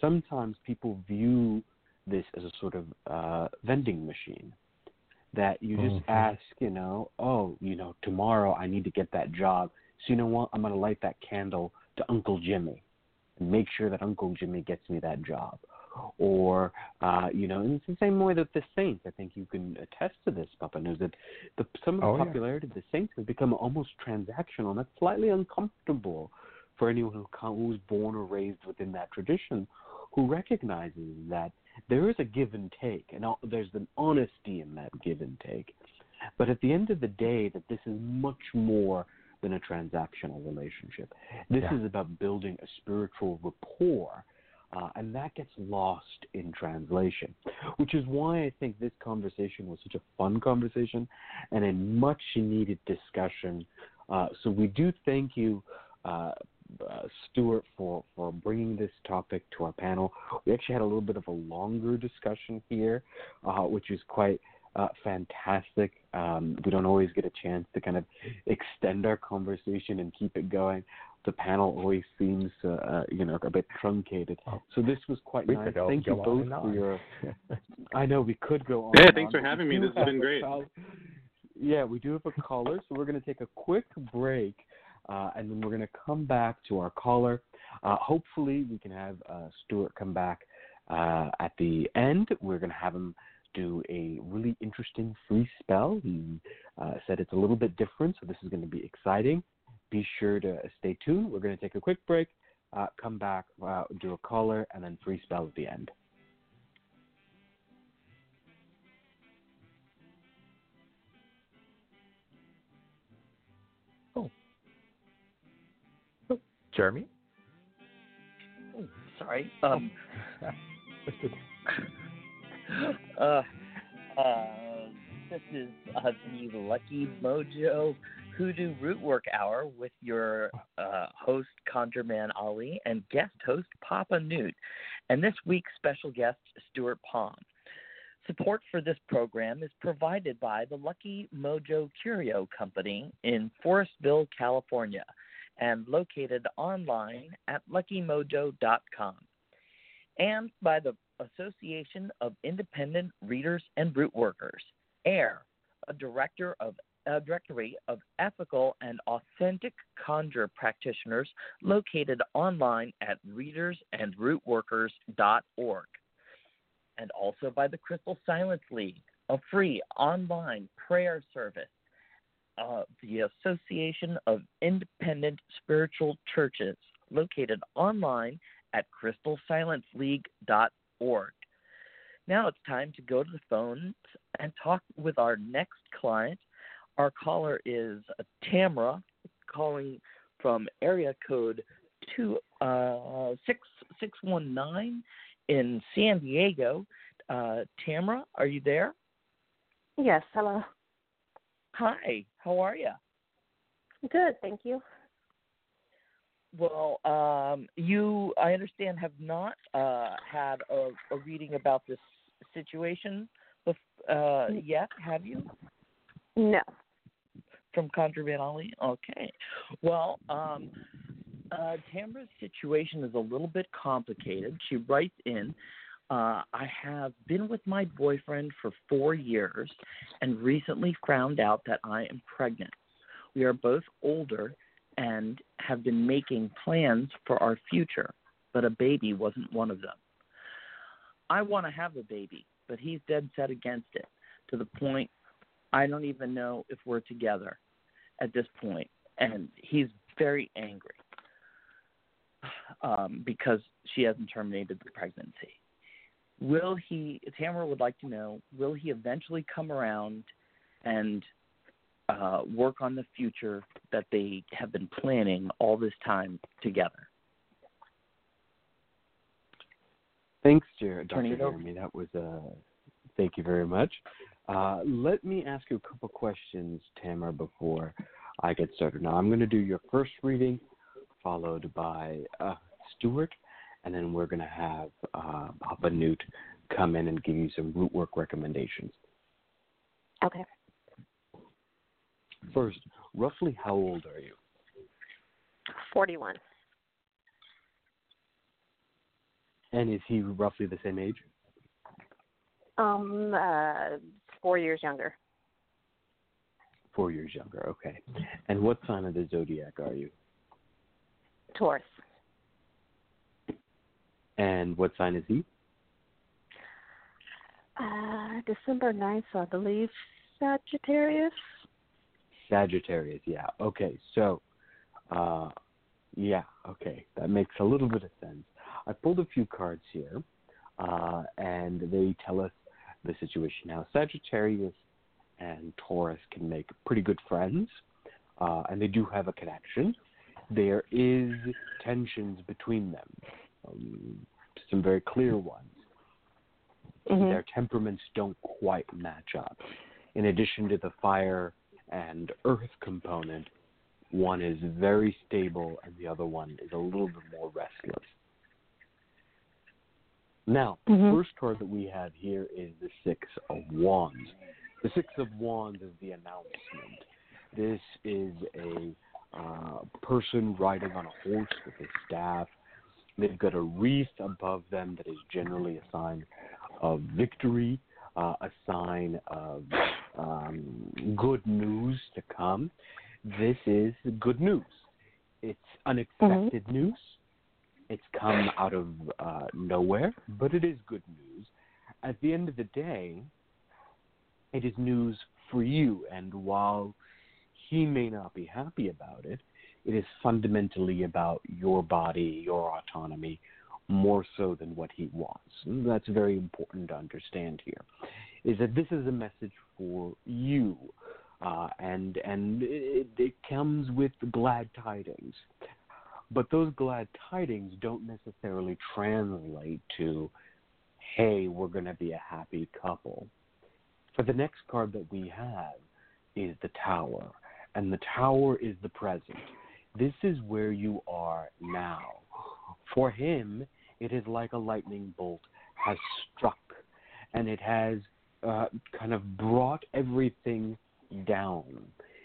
sometimes people view this as a sort of uh, vending machine that you just mm-hmm. ask, you know, oh, you know, tomorrow I need to get that job. So you know what? I'm going to light that candle to Uncle Jimmy and make sure that Uncle Jimmy gets me that job. Or, uh, you know, and it's the same way that the Saints, I think you can attest to this, Papa knows that the, some of the oh, popularity yeah. of the Saints has become almost transactional, and that's slightly uncomfortable for anyone who who's born or raised within that tradition, who recognizes that there is a give and take, and there's an honesty in that give and take. But at the end of the day, that this is much more than a transactional relationship. This yeah. is about building a spiritual rapport, uh, and that gets lost in translation, which is why I think this conversation was such a fun conversation and a much needed discussion. Uh, so we do thank you. Uh, uh, Stuart for, for bringing this topic to our panel. We actually had a little bit of a longer discussion here, uh, which is quite uh, fantastic. Um, we don't always get a chance to kind of extend our conversation and keep it going. The panel always seems, uh, you know, a bit truncated. Oh. So this was quite we nice. Thank you both for your. I know we could go on. Yeah, thanks on, for having me. This has been great. Call- yeah, we do have a caller, so we're going to take a quick break. Uh, and then we're going to come back to our caller. Uh, hopefully, we can have uh, Stuart come back uh, at the end. We're going to have him do a really interesting free spell. He uh, said it's a little bit different, so this is going to be exciting. Be sure to stay tuned. We're going to take a quick break, uh, come back, do a caller, and then free spell at the end. Oh. Jeremy? Oh, sorry. Um, uh, uh, this is uh, the Lucky Mojo Hoodoo Rootwork Hour with your uh, host, ConjureMan Ali, and guest host, Papa Newt, and this week's special guest, Stuart Palm. Support for this program is provided by the Lucky Mojo Curio Company in Forestville, California and located online at luckymojo.com, and by the Association of Independent Readers and Root Workers, AIR, a director of directory of ethical and authentic conjure practitioners located online at readersandrootworkers.org, and also by the Crystal Silence League, a free online prayer service uh, the Association of Independent Spiritual Churches, located online at crystalsilenceleague.org. Now it's time to go to the phones and talk with our next client. Our caller is Tamara, calling from area code two uh, six six one nine in San Diego. Uh, Tamara, are you there? Yes. Hello. Hi, how are you? Good, thank you. Well, um, you, I understand, have not uh, had a, a reading about this situation uh, yet, have you? No. From Conjure Ali? Okay. Well, um, uh, Tamara's situation is a little bit complicated. She writes in uh, I have been with my boyfriend for four years and recently found out that I am pregnant. We are both older and have been making plans for our future, but a baby wasn't one of them. I want to have a baby, but he's dead set against it to the point I don't even know if we're together at this point, and he's very angry um, because she hasn't terminated the pregnancy. Will he? Tamara would like to know: Will he eventually come around and uh, work on the future that they have been planning all this time together. Thanks, Jared, Dr. Jeremy. That was uh, thank you very much. Uh, let me ask you a couple questions, Tamara, before I get started. Now, I'm going to do your first reading, followed by uh, Stuart, and then we're going to have uh, Papa Newt come in and give you some root work recommendations. Okay. First, roughly how old are you? 41. And is he roughly the same age? Um, uh, four years younger. Four years younger, okay. And what sign of the zodiac are you? Taurus. And what sign is he? Uh, December 9th, so I believe Sagittarius. Sagittarius, yeah. Okay, so, uh, yeah, okay, that makes a little bit of sense. I pulled a few cards here, uh, and they tell us the situation. Now, Sagittarius and Taurus can make pretty good friends, uh, and they do have a connection. There is tensions between them, um, some very clear ones. Mm-hmm. Their temperaments don't quite match up. In addition to the fire and earth component, one is very stable and the other one is a little bit more restless. Now, mm-hmm. the first card that we have here is the Six of Wands. The Six of Wands is the announcement. This is a uh, person riding on a horse with a staff. They've got a wreath above them that is generally a sign of victory, uh, a sign of um, good news to come. This is good news. It's unexpected mm-hmm. news. It's come out of uh, nowhere, but it is good news. At the end of the day, it is news for you. And while he may not be happy about it, it is fundamentally about your body, your autonomy, more so than what he wants. And that's very important to understand here. Is that this is a message for you, uh, and and it, it comes with glad tidings. But those glad tidings don't necessarily translate to, hey, we're going to be a happy couple. For the next card that we have is the Tower, and the Tower is the present. This is where you are now. For him, it is like a lightning bolt has struck, and it has uh, kind of brought everything down.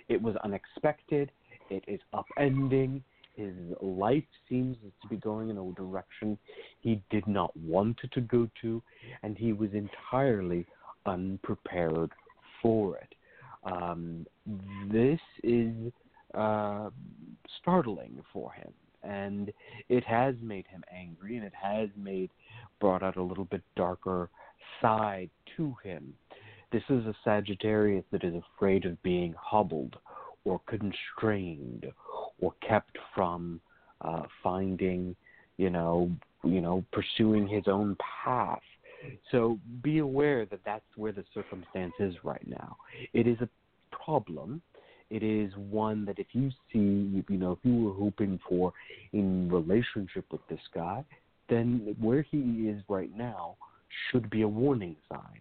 It was unexpected. It is upending. His life seems to be going in a direction he did not want it to go to, and he was entirely unprepared for it. Um, this is uh, startling for him, and it has made him angry, and it has made brought out a little bit darker side to him. This is a Sagittarius that is afraid of being hobbled or constrained or kept from uh, finding, you know, you know, pursuing his own path. So be aware that that's where the circumstance is right now. It is a problem. It is one that if you see, you know, if you were hoping for in relationship with this guy, then where he is right now should be a warning sign.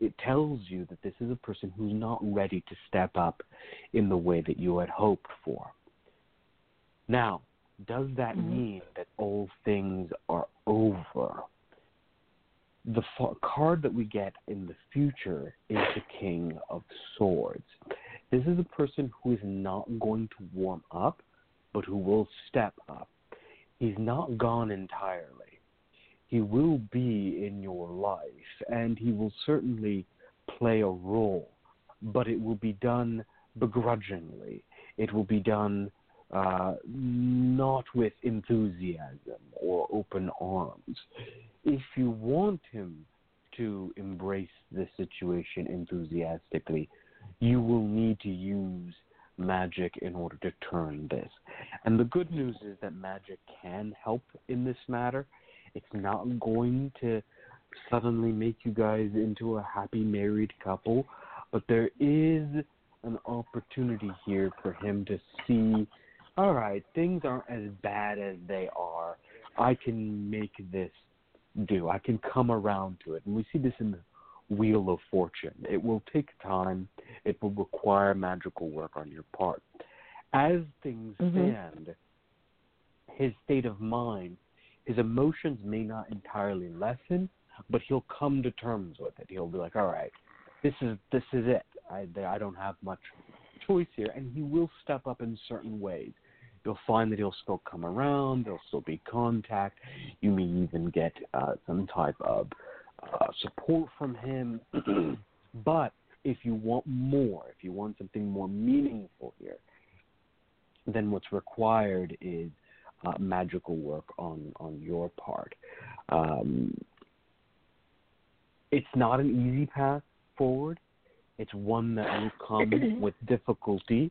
It tells you that this is a person who's not ready to step up in the way that you had hoped for. Now, does that Mhm. mean that all things are over? The f- card that we get in the future is the King of Swords. This is a person who is not going to warm up, but who will step up. He's not gone entirely. He will be in your life, and he will certainly play a role, but it will be done begrudgingly. It will be done uh, not with enthusiasm or open arms. If you want him to embrace this situation enthusiastically, you will need to use magic in order to turn this. And the good news is that magic can help in this matter. It's not going to suddenly make you guys into a happy married couple, but there is an opportunity here for him to see all right, things aren't as bad as they are. I can make this do. I can come around to it. And we see this in the Wheel of Fortune. It will take time, it will require magical work on your part. As things Mhm. stand, his state of mind, his emotions may not entirely lessen, but he'll come to terms with it. He'll be like, "All right, this is this is it. I I don't have much choice here," and he will step up in certain ways. You'll find that he'll still come around. There'll still be contact. You may even get uh, some type of uh, support from him. but if you want more, if you want something more meaningful here, then what's required is uh, magical work on on your part. Um, it's not an easy path forward. It's one that will come with difficulty,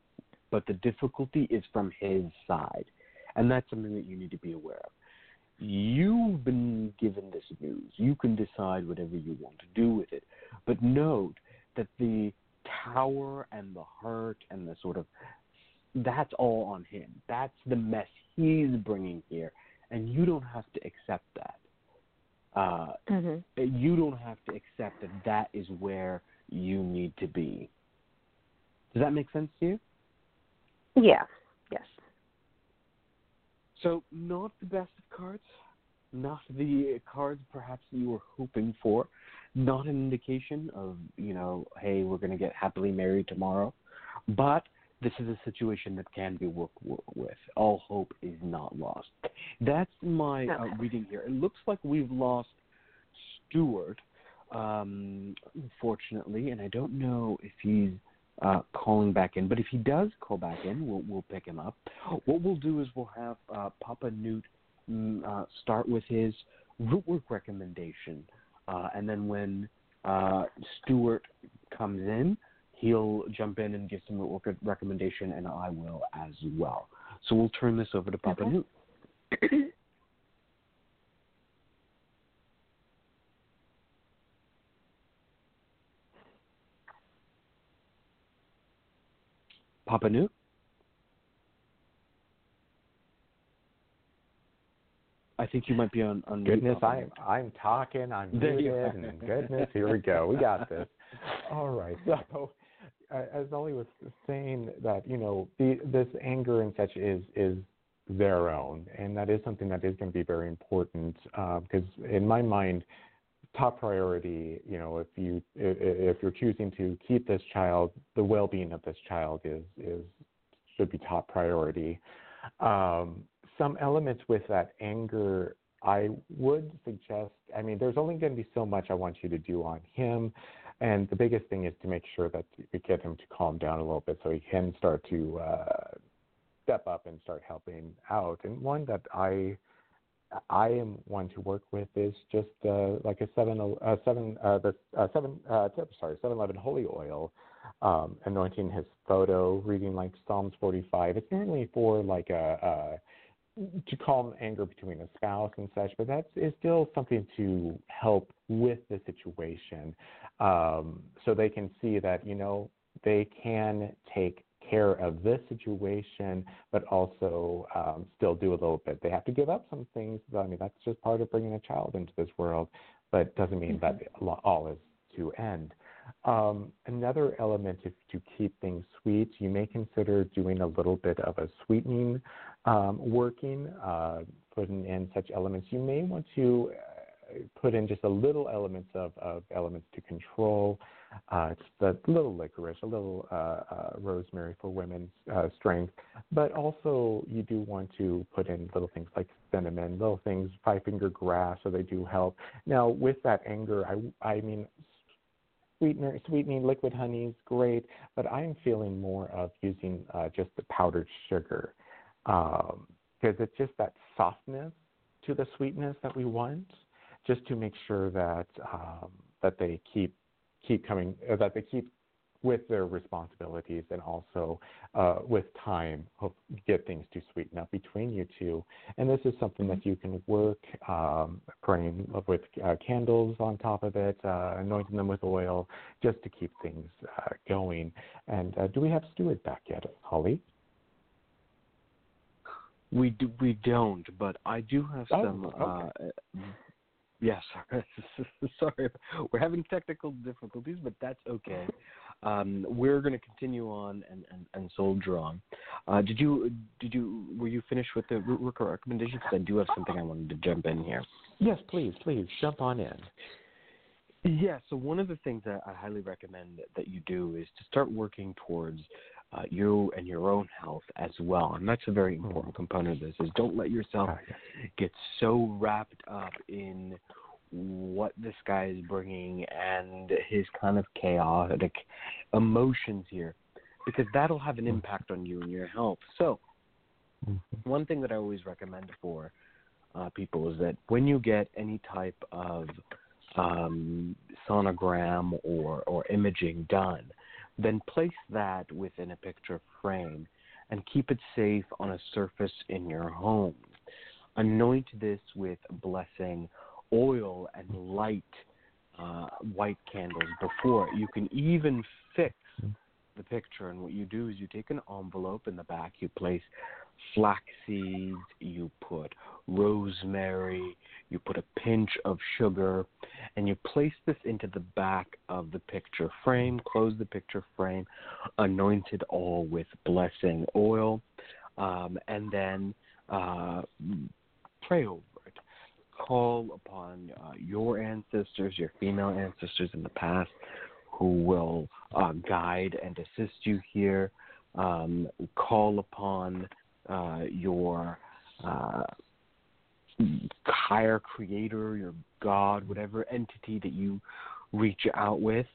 but the difficulty is from his side. And that's something that you need to be aware of. You've been given this news. You can decide whatever you want to do with it. But note that the tower and the hurt and the sort of that's all on him. That's the mess he's bringing here, and you don't have to accept that. Uh, hmm you don't have to accept that that is where you need to be. Does that make sense to you? Yeah. Yes. So, not the best of cards, not the cards perhaps you were hoping for, not an indication of, you know, hey, we're going to get happily married tomorrow, but this is a situation that can be worked with. All hope is not lost. That's my uh, reading here. It looks like we've lost Stuart, um, unfortunately, and I don't know if he's uh, calling back in. But if he does call back in, we'll we'll pick him up. What we'll do is we'll have uh, Papa Newt mm, uh, start with his root work recommendation, uh, and then when uh, Stuart comes in, he'll jump in and give some root work recommendation, and I will as well. So we'll turn this over to Papa Okay. Newt. Papa Newt. I think you might be on on Goodness, I'm. I'm talking. I'm muted, and goodness, here we go. We got this. All right. So, uh, as Ali was saying, that you know, the, this anger and such is is their own, and that is something that is going to be very important because, in my mind, top priority. You know, if you if you're choosing to keep this child, the well-being of this child is is should be top priority. Um, some elements with that anger I would suggest, I mean, there's only going to be so much I want you to do on him. And the biggest thing is to make sure that you get him to calm down a little bit so he can start to uh, step up and start helping out. And one that I I am one to work with is just uh, like a seven uh, seven uh, the uh, seven uh, tip, sorry seven eleven holy oil, um, anointing his photo, reading like Psalms forty five. It's normally for like a, a to calm anger between a spouse and such, but that is still something to help with the situation, um, so they can see that you know they can take care of this situation, but also um, still do a little bit. They have to give up some things. I mean, that's just part of bringing a child into this world, but doesn't mean that all is to end. Um, another element is to keep things sweet. You may consider doing a little bit of a sweetening um, working, uh, putting in such elements, you may want to uh, put in just a little elements of, of elements to control. Uh, it's the little licorice, a little uh, uh, rosemary for women's uh, strength, but also you do want to put in little things like cinnamon, little things, five finger grass, so they do help. Now, with that anger, I, I mean, sweetener, sweetening liquid honey is great, but I am feeling more of using uh, just the powdered sugar because um, it's just that softness to the sweetness that we want, just to make sure that um, that they keep keep coming, uh, that they keep with their responsibilities and also uh, with time hope get things to sweeten up between you two. And this is something that you can work um, praying with uh, candles on top of it uh, anointing them with oil just to keep things uh, going. And uh, do we have Stuart back yet Ali? We do we don't but I do have oh, some okay. Yes, sorry, we're having technical difficulties, but that's okay. Um, we're going to continue on and, and, and soldier on. Uh, did you did you were you finished with the root worker recommendation? Because I do have something I wanted to jump in here. Yes, please, please jump on in. Yeah, so one of the things that I highly recommend that you do is to start working towards uh, you and your own health as well, and that's a very important component of this. Is don't let yourself get so wrapped up in what this guy is bringing and his kind of chaotic emotions here because that'll have an impact on you and your health. So, mm-hmm. one thing that I always recommend for uh, people is that when you get any type of um, sonogram or, or imaging done, then place that within a picture frame and keep it safe on a surface in your home. Anoint this with blessing oil and light uh, white candles before it. You can even fix the picture, and what you do is you take an envelope in the back, you place flax seeds, you put rosemary, you put a pinch of sugar, and you place this into the back of the picture frame, close the picture frame, anoint it all with blessing oil, um, and then uh, pray over it. call upon uh, your ancestors, your female ancestors in the past, who will uh, guide and assist you here. Um, call upon uh, your uh, higher creator, your God, whatever entity that you reach out with,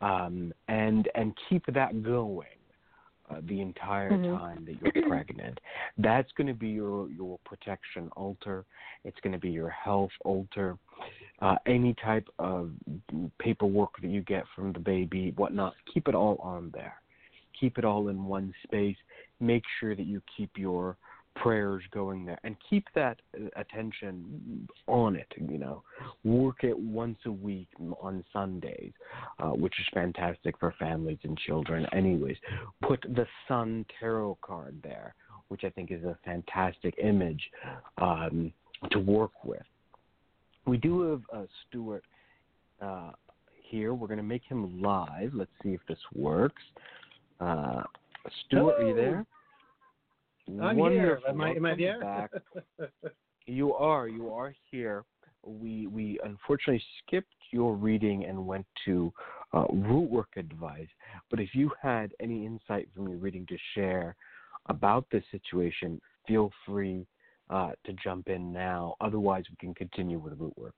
um, and and keep that going uh, the entire mm-hmm. time that you're pregnant. That's going to be your your protection altar. It's going to be your health altar. Uh, any type of paperwork that you get from the baby, whatnot, keep it all on there. Keep it all in one space. Make sure that you keep your prayers going there and keep that uh, attention on it you know. Work it once a week on sundays uh, which is fantastic for families and children anyways. Put the sun tarot card there which i think is a fantastic image um, to work with. We do have uh, stuart uh, here. We're going to make him live. Let's see if this works stuart are you there I'm Wonderful. here. Am I, am I there? Back. you are. You are here. We we unfortunately skipped your reading and went to uh, root work advice. But if you had any insight from your reading to share about this situation, feel free uh, to jump in now. Otherwise, we can continue with root work.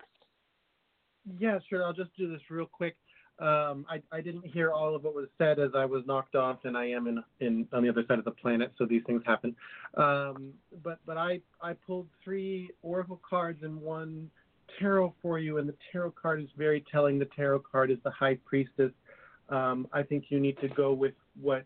Yeah, sure. I'll just do this real quick. Um, I, I didn't hear all of what was said as I was knocked off, and I am in, in on the other side of the planet, so these things happen. Um, but but I I pulled three oracle cards and one tarot for you, and the tarot card is very telling. The tarot card is the High Priestess. Um, I think you need to go with what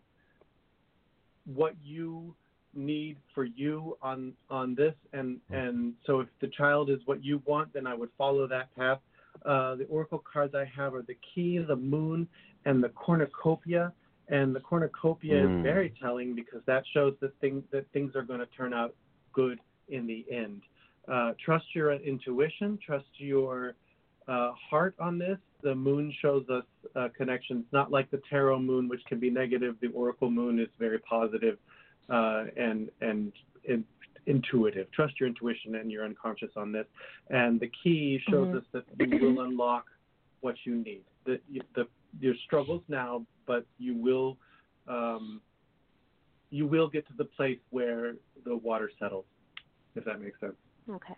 what you need for you on on this, and and so if the child is what you want, then I would follow that path. Uh, the oracle cards I have are the key, the moon, and the cornucopia. And the cornucopia mm. is hmm. very telling because that shows that things that things are going to turn out good in the end. Uh, trust your intuition, trust your uh, heart on this. The moon shows us uh, connections, not like the tarot moon, which can be negative. The oracle moon is very positive, uh, and and it intuitive. Trust your intuition and your unconscious on this. And the key shows Mhm. us that you will unlock what you need. The, the your struggles now, but you will um, you will get to the place where the water settles, if that makes sense. Okay.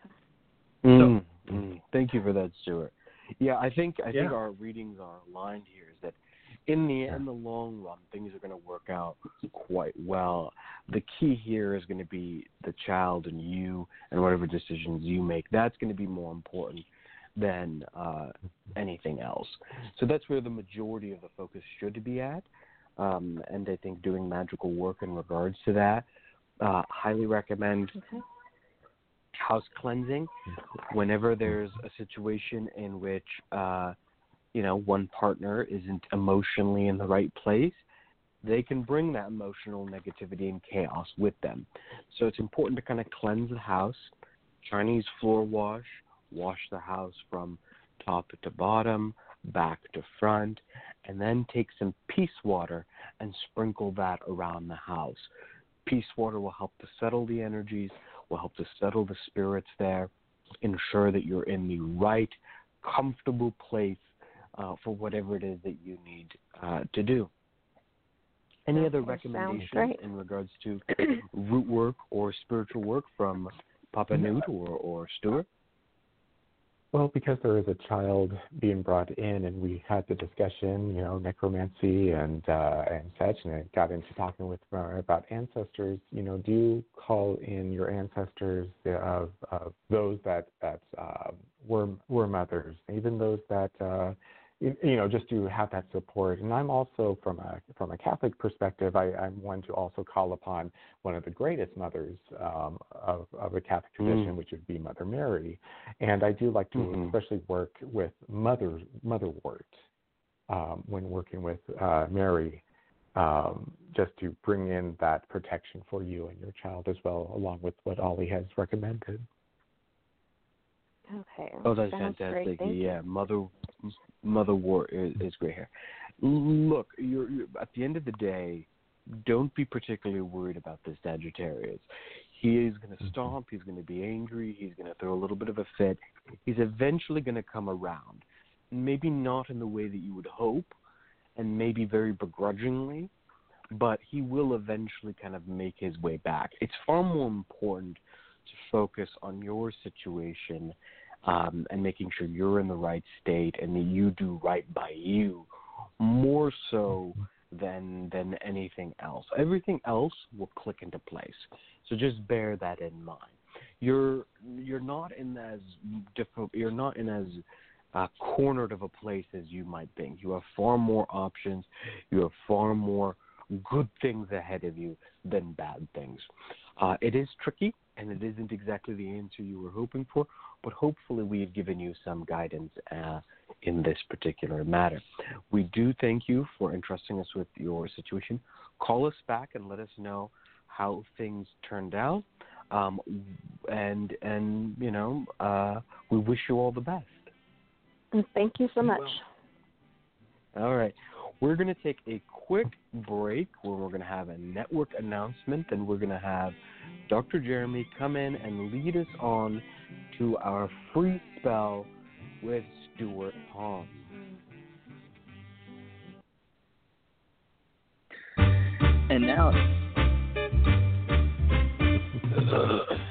Mm, mm. Thank you for that, Stuart. Yeah, I think I think our readings are aligned here. Is that in the in the long run, things are going to work out quite well. The key here is going to be the child and you and whatever decisions you make. That's going to be more important than uh, anything else. So that's where the majority of the focus should be at. Um, and I think doing magical work in regards to that. Uh, highly recommend Okay. house cleansing whenever there's a situation in which uh you know one partner isn't emotionally in the right place they can bring that emotional negativity and chaos with them. So it's important to kind of cleanse the house chinese floor wash wash the house from top to bottom back to front and then take some peace water and sprinkle that around the house. Peace water will help to settle the energies will help to settle the spirits there, ensure that you're in the right, comfortable place uh, for whatever it is that you need uh, to do. Any other recommendations in regards to root work or spiritual work from Papa Newt or, or Stuart? Well, because there is a child being brought in, and we had the discussion, you know, necromancy and uh, and such, and I got into talking with uh, about ancestors. You know, do you call in your ancestors of, of those that that uh, were were mothers, even those that uh, you, know, just to have that support. And I'm also from a from a Catholic perspective, I, I'm one to also call upon one of the greatest mothers um, of of a Catholic tradition, Mm. which would be Mother Mary. And I do like to Mhm. especially work with mother motherwort um, when working with uh, Mary, um, just to bring in that protection for you and your child as well, along with what Ali has recommended. Okay. Oh, that's Sounds fantastic. Great. Yeah, mother motherwort is, is great here. Look, you're, you're at the end of the day, don't be particularly worried about this Sagittarius. He is going to mm-hmm. stomp. He's going to be angry. He's going to throw a little bit of a fit. He's eventually going to come around. Maybe not in the way that you would hope, and maybe very begrudgingly, but he will eventually kind of make his way back. It's far more important to focus on your situation um, and making sure you're in the right state and that you do right by you more so than than anything else. Everything else will click into place. So just bear that in mind. You're you're not in as. You're not in as uh, cornered of a place as you might think. You have far more options. You have far more good things ahead of you than bad things. Uh, it is tricky, and it isn't exactly the answer you were hoping for, but hopefully we've given you some guidance uh, in this particular matter. We do thank you for entrusting us with your situation. Call us back and let us know how things turned out. Um, and and you know uh, we wish you all the best. Thank you so much. All right. We're going to take a quick break where we're going to have a network announcement, and we're going to have Dr. Jeremy come in and lead us on to our free spell with Stuart Palm. And now,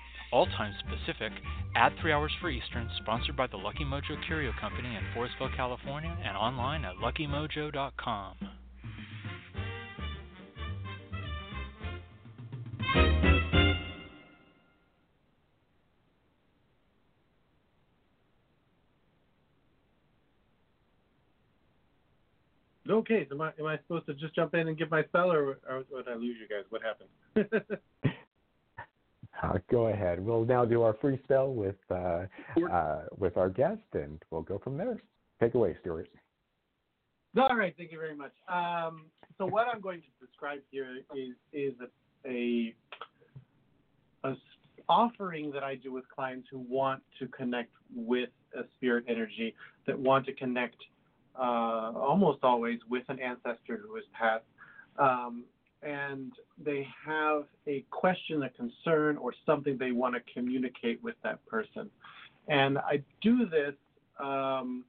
all times Pacific, add three hours for Eastern, sponsored by the Lucky Mojo Curio Company in Forestville, California, and online at luckymojo.com. Okay, am I, am I supposed to just jump in and give my spell, or, or would I lose you guys? What happened? Uh, go ahead. We'll now do our free spell with uh, uh, with our guest, and we'll go from there. Take away, Stuart. All right, thank you very much. Um, so what I'm going to describe here is is a, a, a offering that I do with clients who want to connect with a spirit energy, that want to connect uh, almost always with an ancestor who has passed. Um, and they have a question, a concern, or something they want to communicate with that person. And I do this um,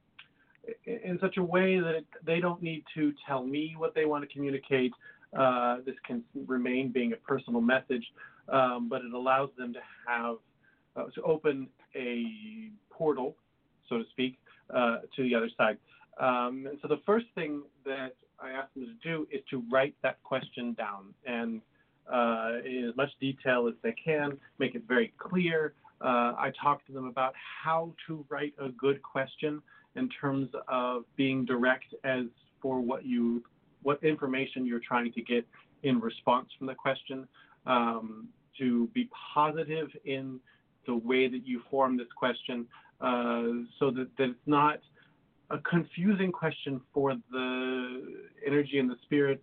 in such a way that it, they don't need to tell me what they want to communicate. Uh, this can remain being a personal message, um, but it allows them to have uh, to open a portal, so to speak, uh, to the other side. Um, and so the first thing that I ask them to do is to write that question down and uh, in as much detail as they can, make it very clear. Uh, I talk to them about how to write a good question in terms of being direct as for what you what information you're trying to get in response from the question. Um, to be positive in the way that you form this question, uh, so that, that it's not a confusing question for the energy and the spirit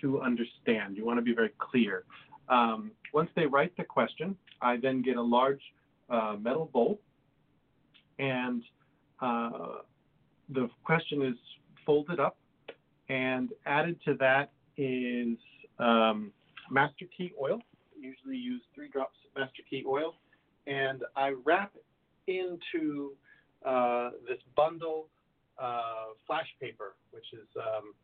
to understand. You want to be very clear. Um, once they write the question, I then get a large uh, metal bowl, and uh, the question is folded up, and added to that is um, master key oil. usually use three drops of master key oil, and I wrap into uh, this bundle uh, flash paper, which is um,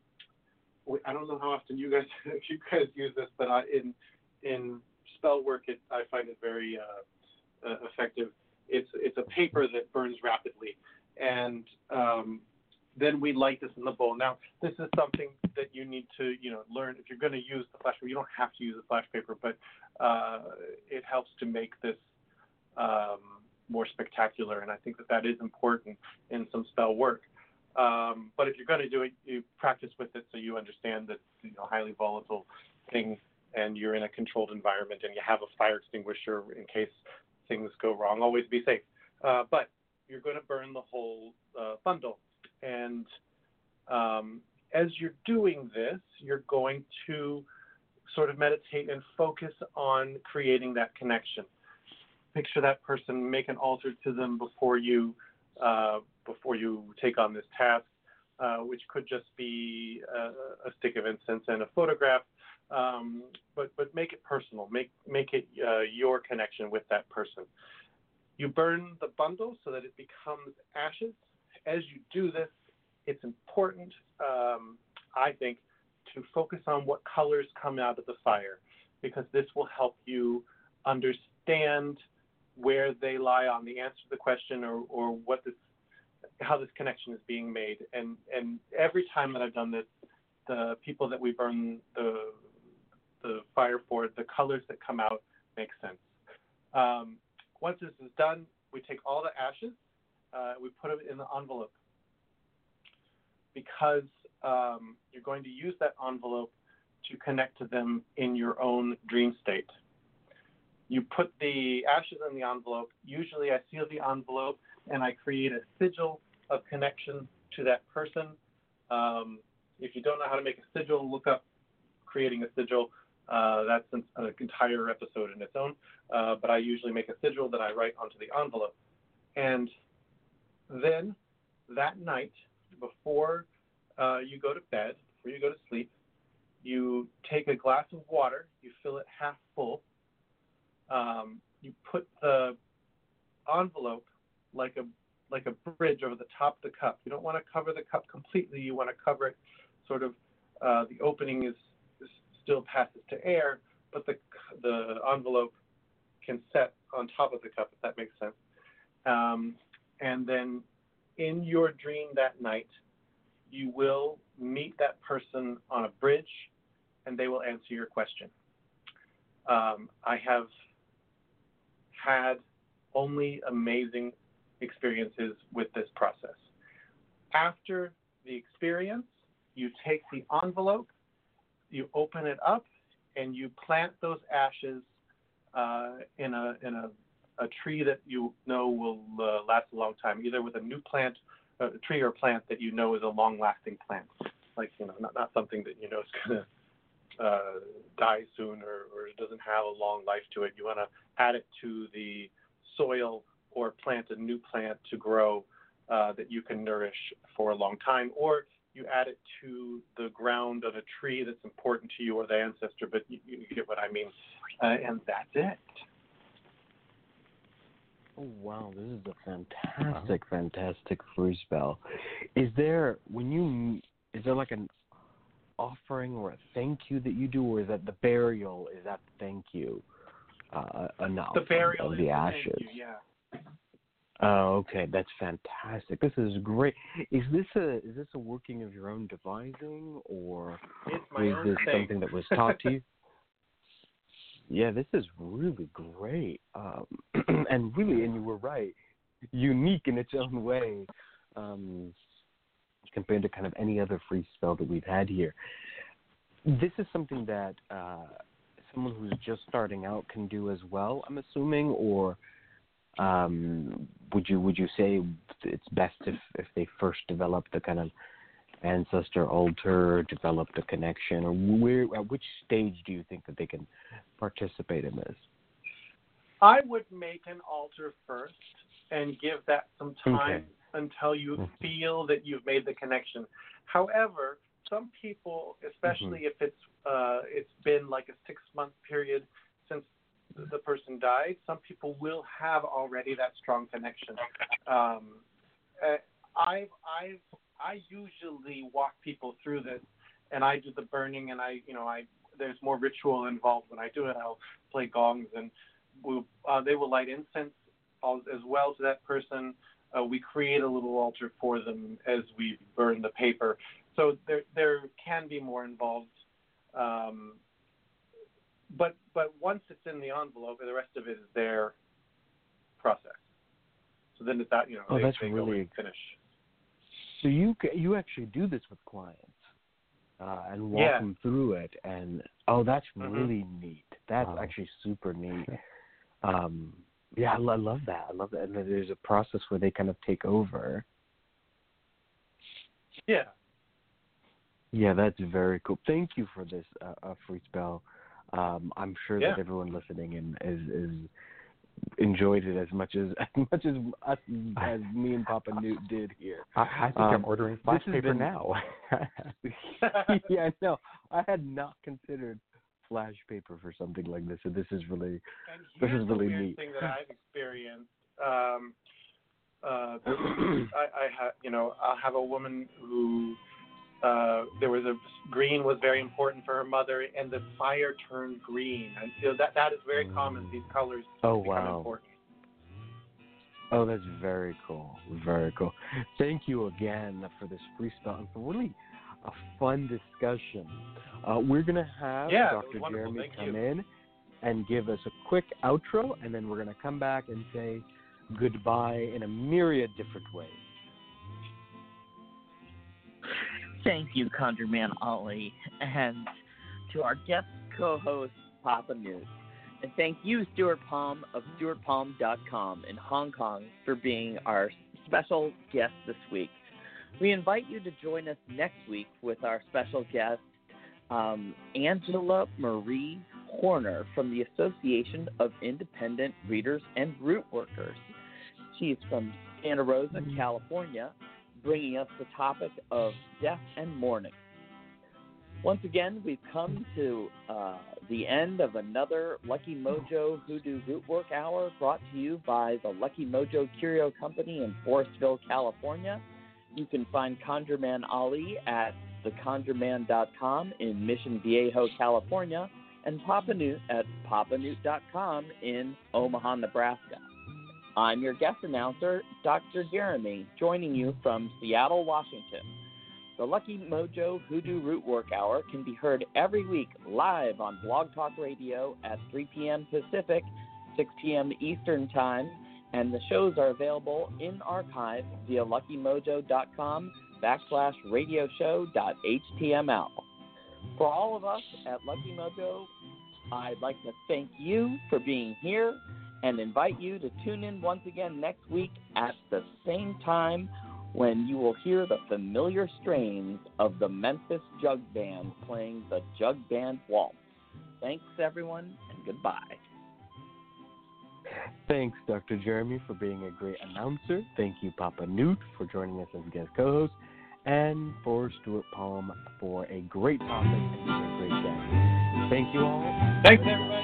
I don't know how often you guys you guys use this, but I, in in spell work, it, I find it very uh, uh, effective. It's it's a paper that burns rapidly, and um, then we light this in the bowl. Now, this is something that you need to you know learn if you're going to use the flash paper. You don't have to use the flash paper, but uh, it helps to make this um, more spectacular, and I think that that is important in some spell work. Um, but if you're going to do it, you practice with it so you understand that you know highly volatile thing, and you're in a controlled environment, and you have a fire extinguisher in case things go wrong. Always be safe. Uh, but you're going to burn the whole uh, bundle, and um, as you're doing this, you're going to sort of meditate and focus on creating that connection. Picture that person, make an altar to them before you uh, before you take on this task, uh, which could just be a, a, stick of incense and a photograph. Um, but but make it personal. Make make it uh, your connection with that person. You burn the bundle so that it becomes ashes. As you do this, it's important, um, I think, to focus on what colors come out of the fire, because this will help you understand where they lie on the answer to the question or, or what this how this connection is being made. And and every time that I've done this, the people that we burn the the fire for, the colors that come out make sense. Um, once this is done, we take all the ashes, uh, we put them in the envelope because um, you're going to use that envelope to connect to them in your own dream state. You put the ashes in the envelope. Usually, I seal the envelope and I create a sigil of connection to that person. Um, if you don't know how to make a sigil, look up creating a sigil. Uh, that's an, an, entire episode in its own. Uh, but I usually make a sigil that I write onto the envelope. And then that night, before uh, you go to bed, before you go to sleep, you take a glass of water, you fill it half full, um, you put the envelope like a like a bridge over the top of the cup. You don't want to cover the cup completely. You want to cover it sort of. Uh, the opening is, is, still passes to air, but the the envelope can set on top of the cup if that makes sense. Um, and then in your dream that night, you will meet that person on a bridge, and they will answer your question. Um, I have had only amazing experiences with this process. After the experience, you take the envelope, you open it up, and you plant those ashes uh, in a in a, a tree that you know will uh, last a long time, either with a new plant, a tree or plant that you know is a long-lasting plant, like you know, not, not something that you know is to uh, die soon or, or doesn't have a long life to it. You want to add it to the soil or plant a new plant to grow uh, that you can nourish for a long time, or you add it to the ground of a tree that's important to you or the ancestor, but you, you get what I mean. Uh, and that's it. Oh wow, this is a fantastic, fantastic free spell. Is there when you is there like an offering or a thank you that you do, or is that the burial? Is that thank you uh, enough The burial of is the the thank ashes? you, yeah. Oh, okay, that's fantastic. This is great. Is this a is this a working of your own devising, or is this thing. something that was taught to you? Yeah, this is really great, um, and really, and you were right, unique in its own way, um, compared to kind of any other free spell that we've had here. This is something that uh, someone who's just starting out can do as well. I'm assuming, or um, would you would you say it's best if if they first develop the kind of ancestor altar, develop the connection, or where at which stage do you think that they can participate in this? I would make an altar first and give that some time Okay. until you Mhm. feel that you've made the connection. However, some people, especially Mm-hmm. if it's uh, it's been like a six month period the person died, some people will have already that strong connection. Um, uh, I've I've I usually walk people through this, and I do the burning, and I you know I there's more ritual involved when I do it. I'll play gongs and we'll, uh, they will light incense as well to that person. Uh, we create a little altar for them as we burn the paper. So there there can be more involved. Um, but but once it's in the envelope, the rest of it is their process. So then it's that you know Oh, they, that's they go really- and finish. So you you actually do this with clients uh, and walk Yeah. them through it, and oh, that's Mhm. really neat. That's Wow. actually super neat. Um, yeah, I, lo- I love that. I love that. And then there's a process where they kind of take over. Yeah. Yeah, that's very cool. Thank you for this uh, uh, free spell. Um, I'm sure Yeah. that everyone listening in is is enjoyed it as much as as much as us as me and Papa Newt did here. I, I think Um, I'm ordering flash paper been- now. yeah, no, I had not considered flash paper for something like this, so this is really And This is really weird neat. thing that I've experienced. Um, uh, I, I have, you know, I have a woman who uh, there was a green was very important for her mother, and the fire turned green, and know, that that is very common. These colors Oh, become wow. important. Oh, that's very cool. Very cool. Thank you again for this free spell and for really a fun discussion. Uh, we're going to have Yeah, Dr. Jeremy Thank come you. in and give us a quick outro, and then we're going to come back and say goodbye in a myriad different ways. Thank you, ConjureMan Ali, and to our guest co-host Papa Newt. And thank you, Stuart Palm of StuartPalm.com in Hong Kong for being our special guest this week. We invite you to join us next week with our special guest, um, Angela Marie Horner from the Association of Independent Readers and Root Workers. She's from Santa Rosa, California, bringing us the topic of death and mourning. Once again, we've come to uh, the end of another Lucky Mojo Hoodoo Rootwork Hour brought to you by the Lucky Mojo Curio Company in Forestville, California. You can find ConjureMan Ali at theconjureman.com in Mission Viejo, California, and Papa Newt at papanewt.com in Omaha, Nebraska. I'm your guest announcer, Dr. Jeremy, joining you from Seattle, Washington. The Lucky Mojo Hoodoo Root Work Hour can be heard every week live on Blog Talk Radio at 3 p.m. Pacific, 6 p.m. Eastern Time, and the shows are available in archive via luckymojo.com backslash radio html. For all of us at Lucky Mojo, I'd like to thank you for being here and invite you to tune in once again next week at the same time when you will hear the familiar strains of the Memphis Jug Band playing the Jug Band Waltz. Thanks, everyone, and goodbye. Thanks, Dr. Jeremy, for being a great announcer. Thank you, Papa Newt, for joining us as guest co host, and for Stuart Palm for a great topic and a great guest. Thank you all. Thanks, everybody.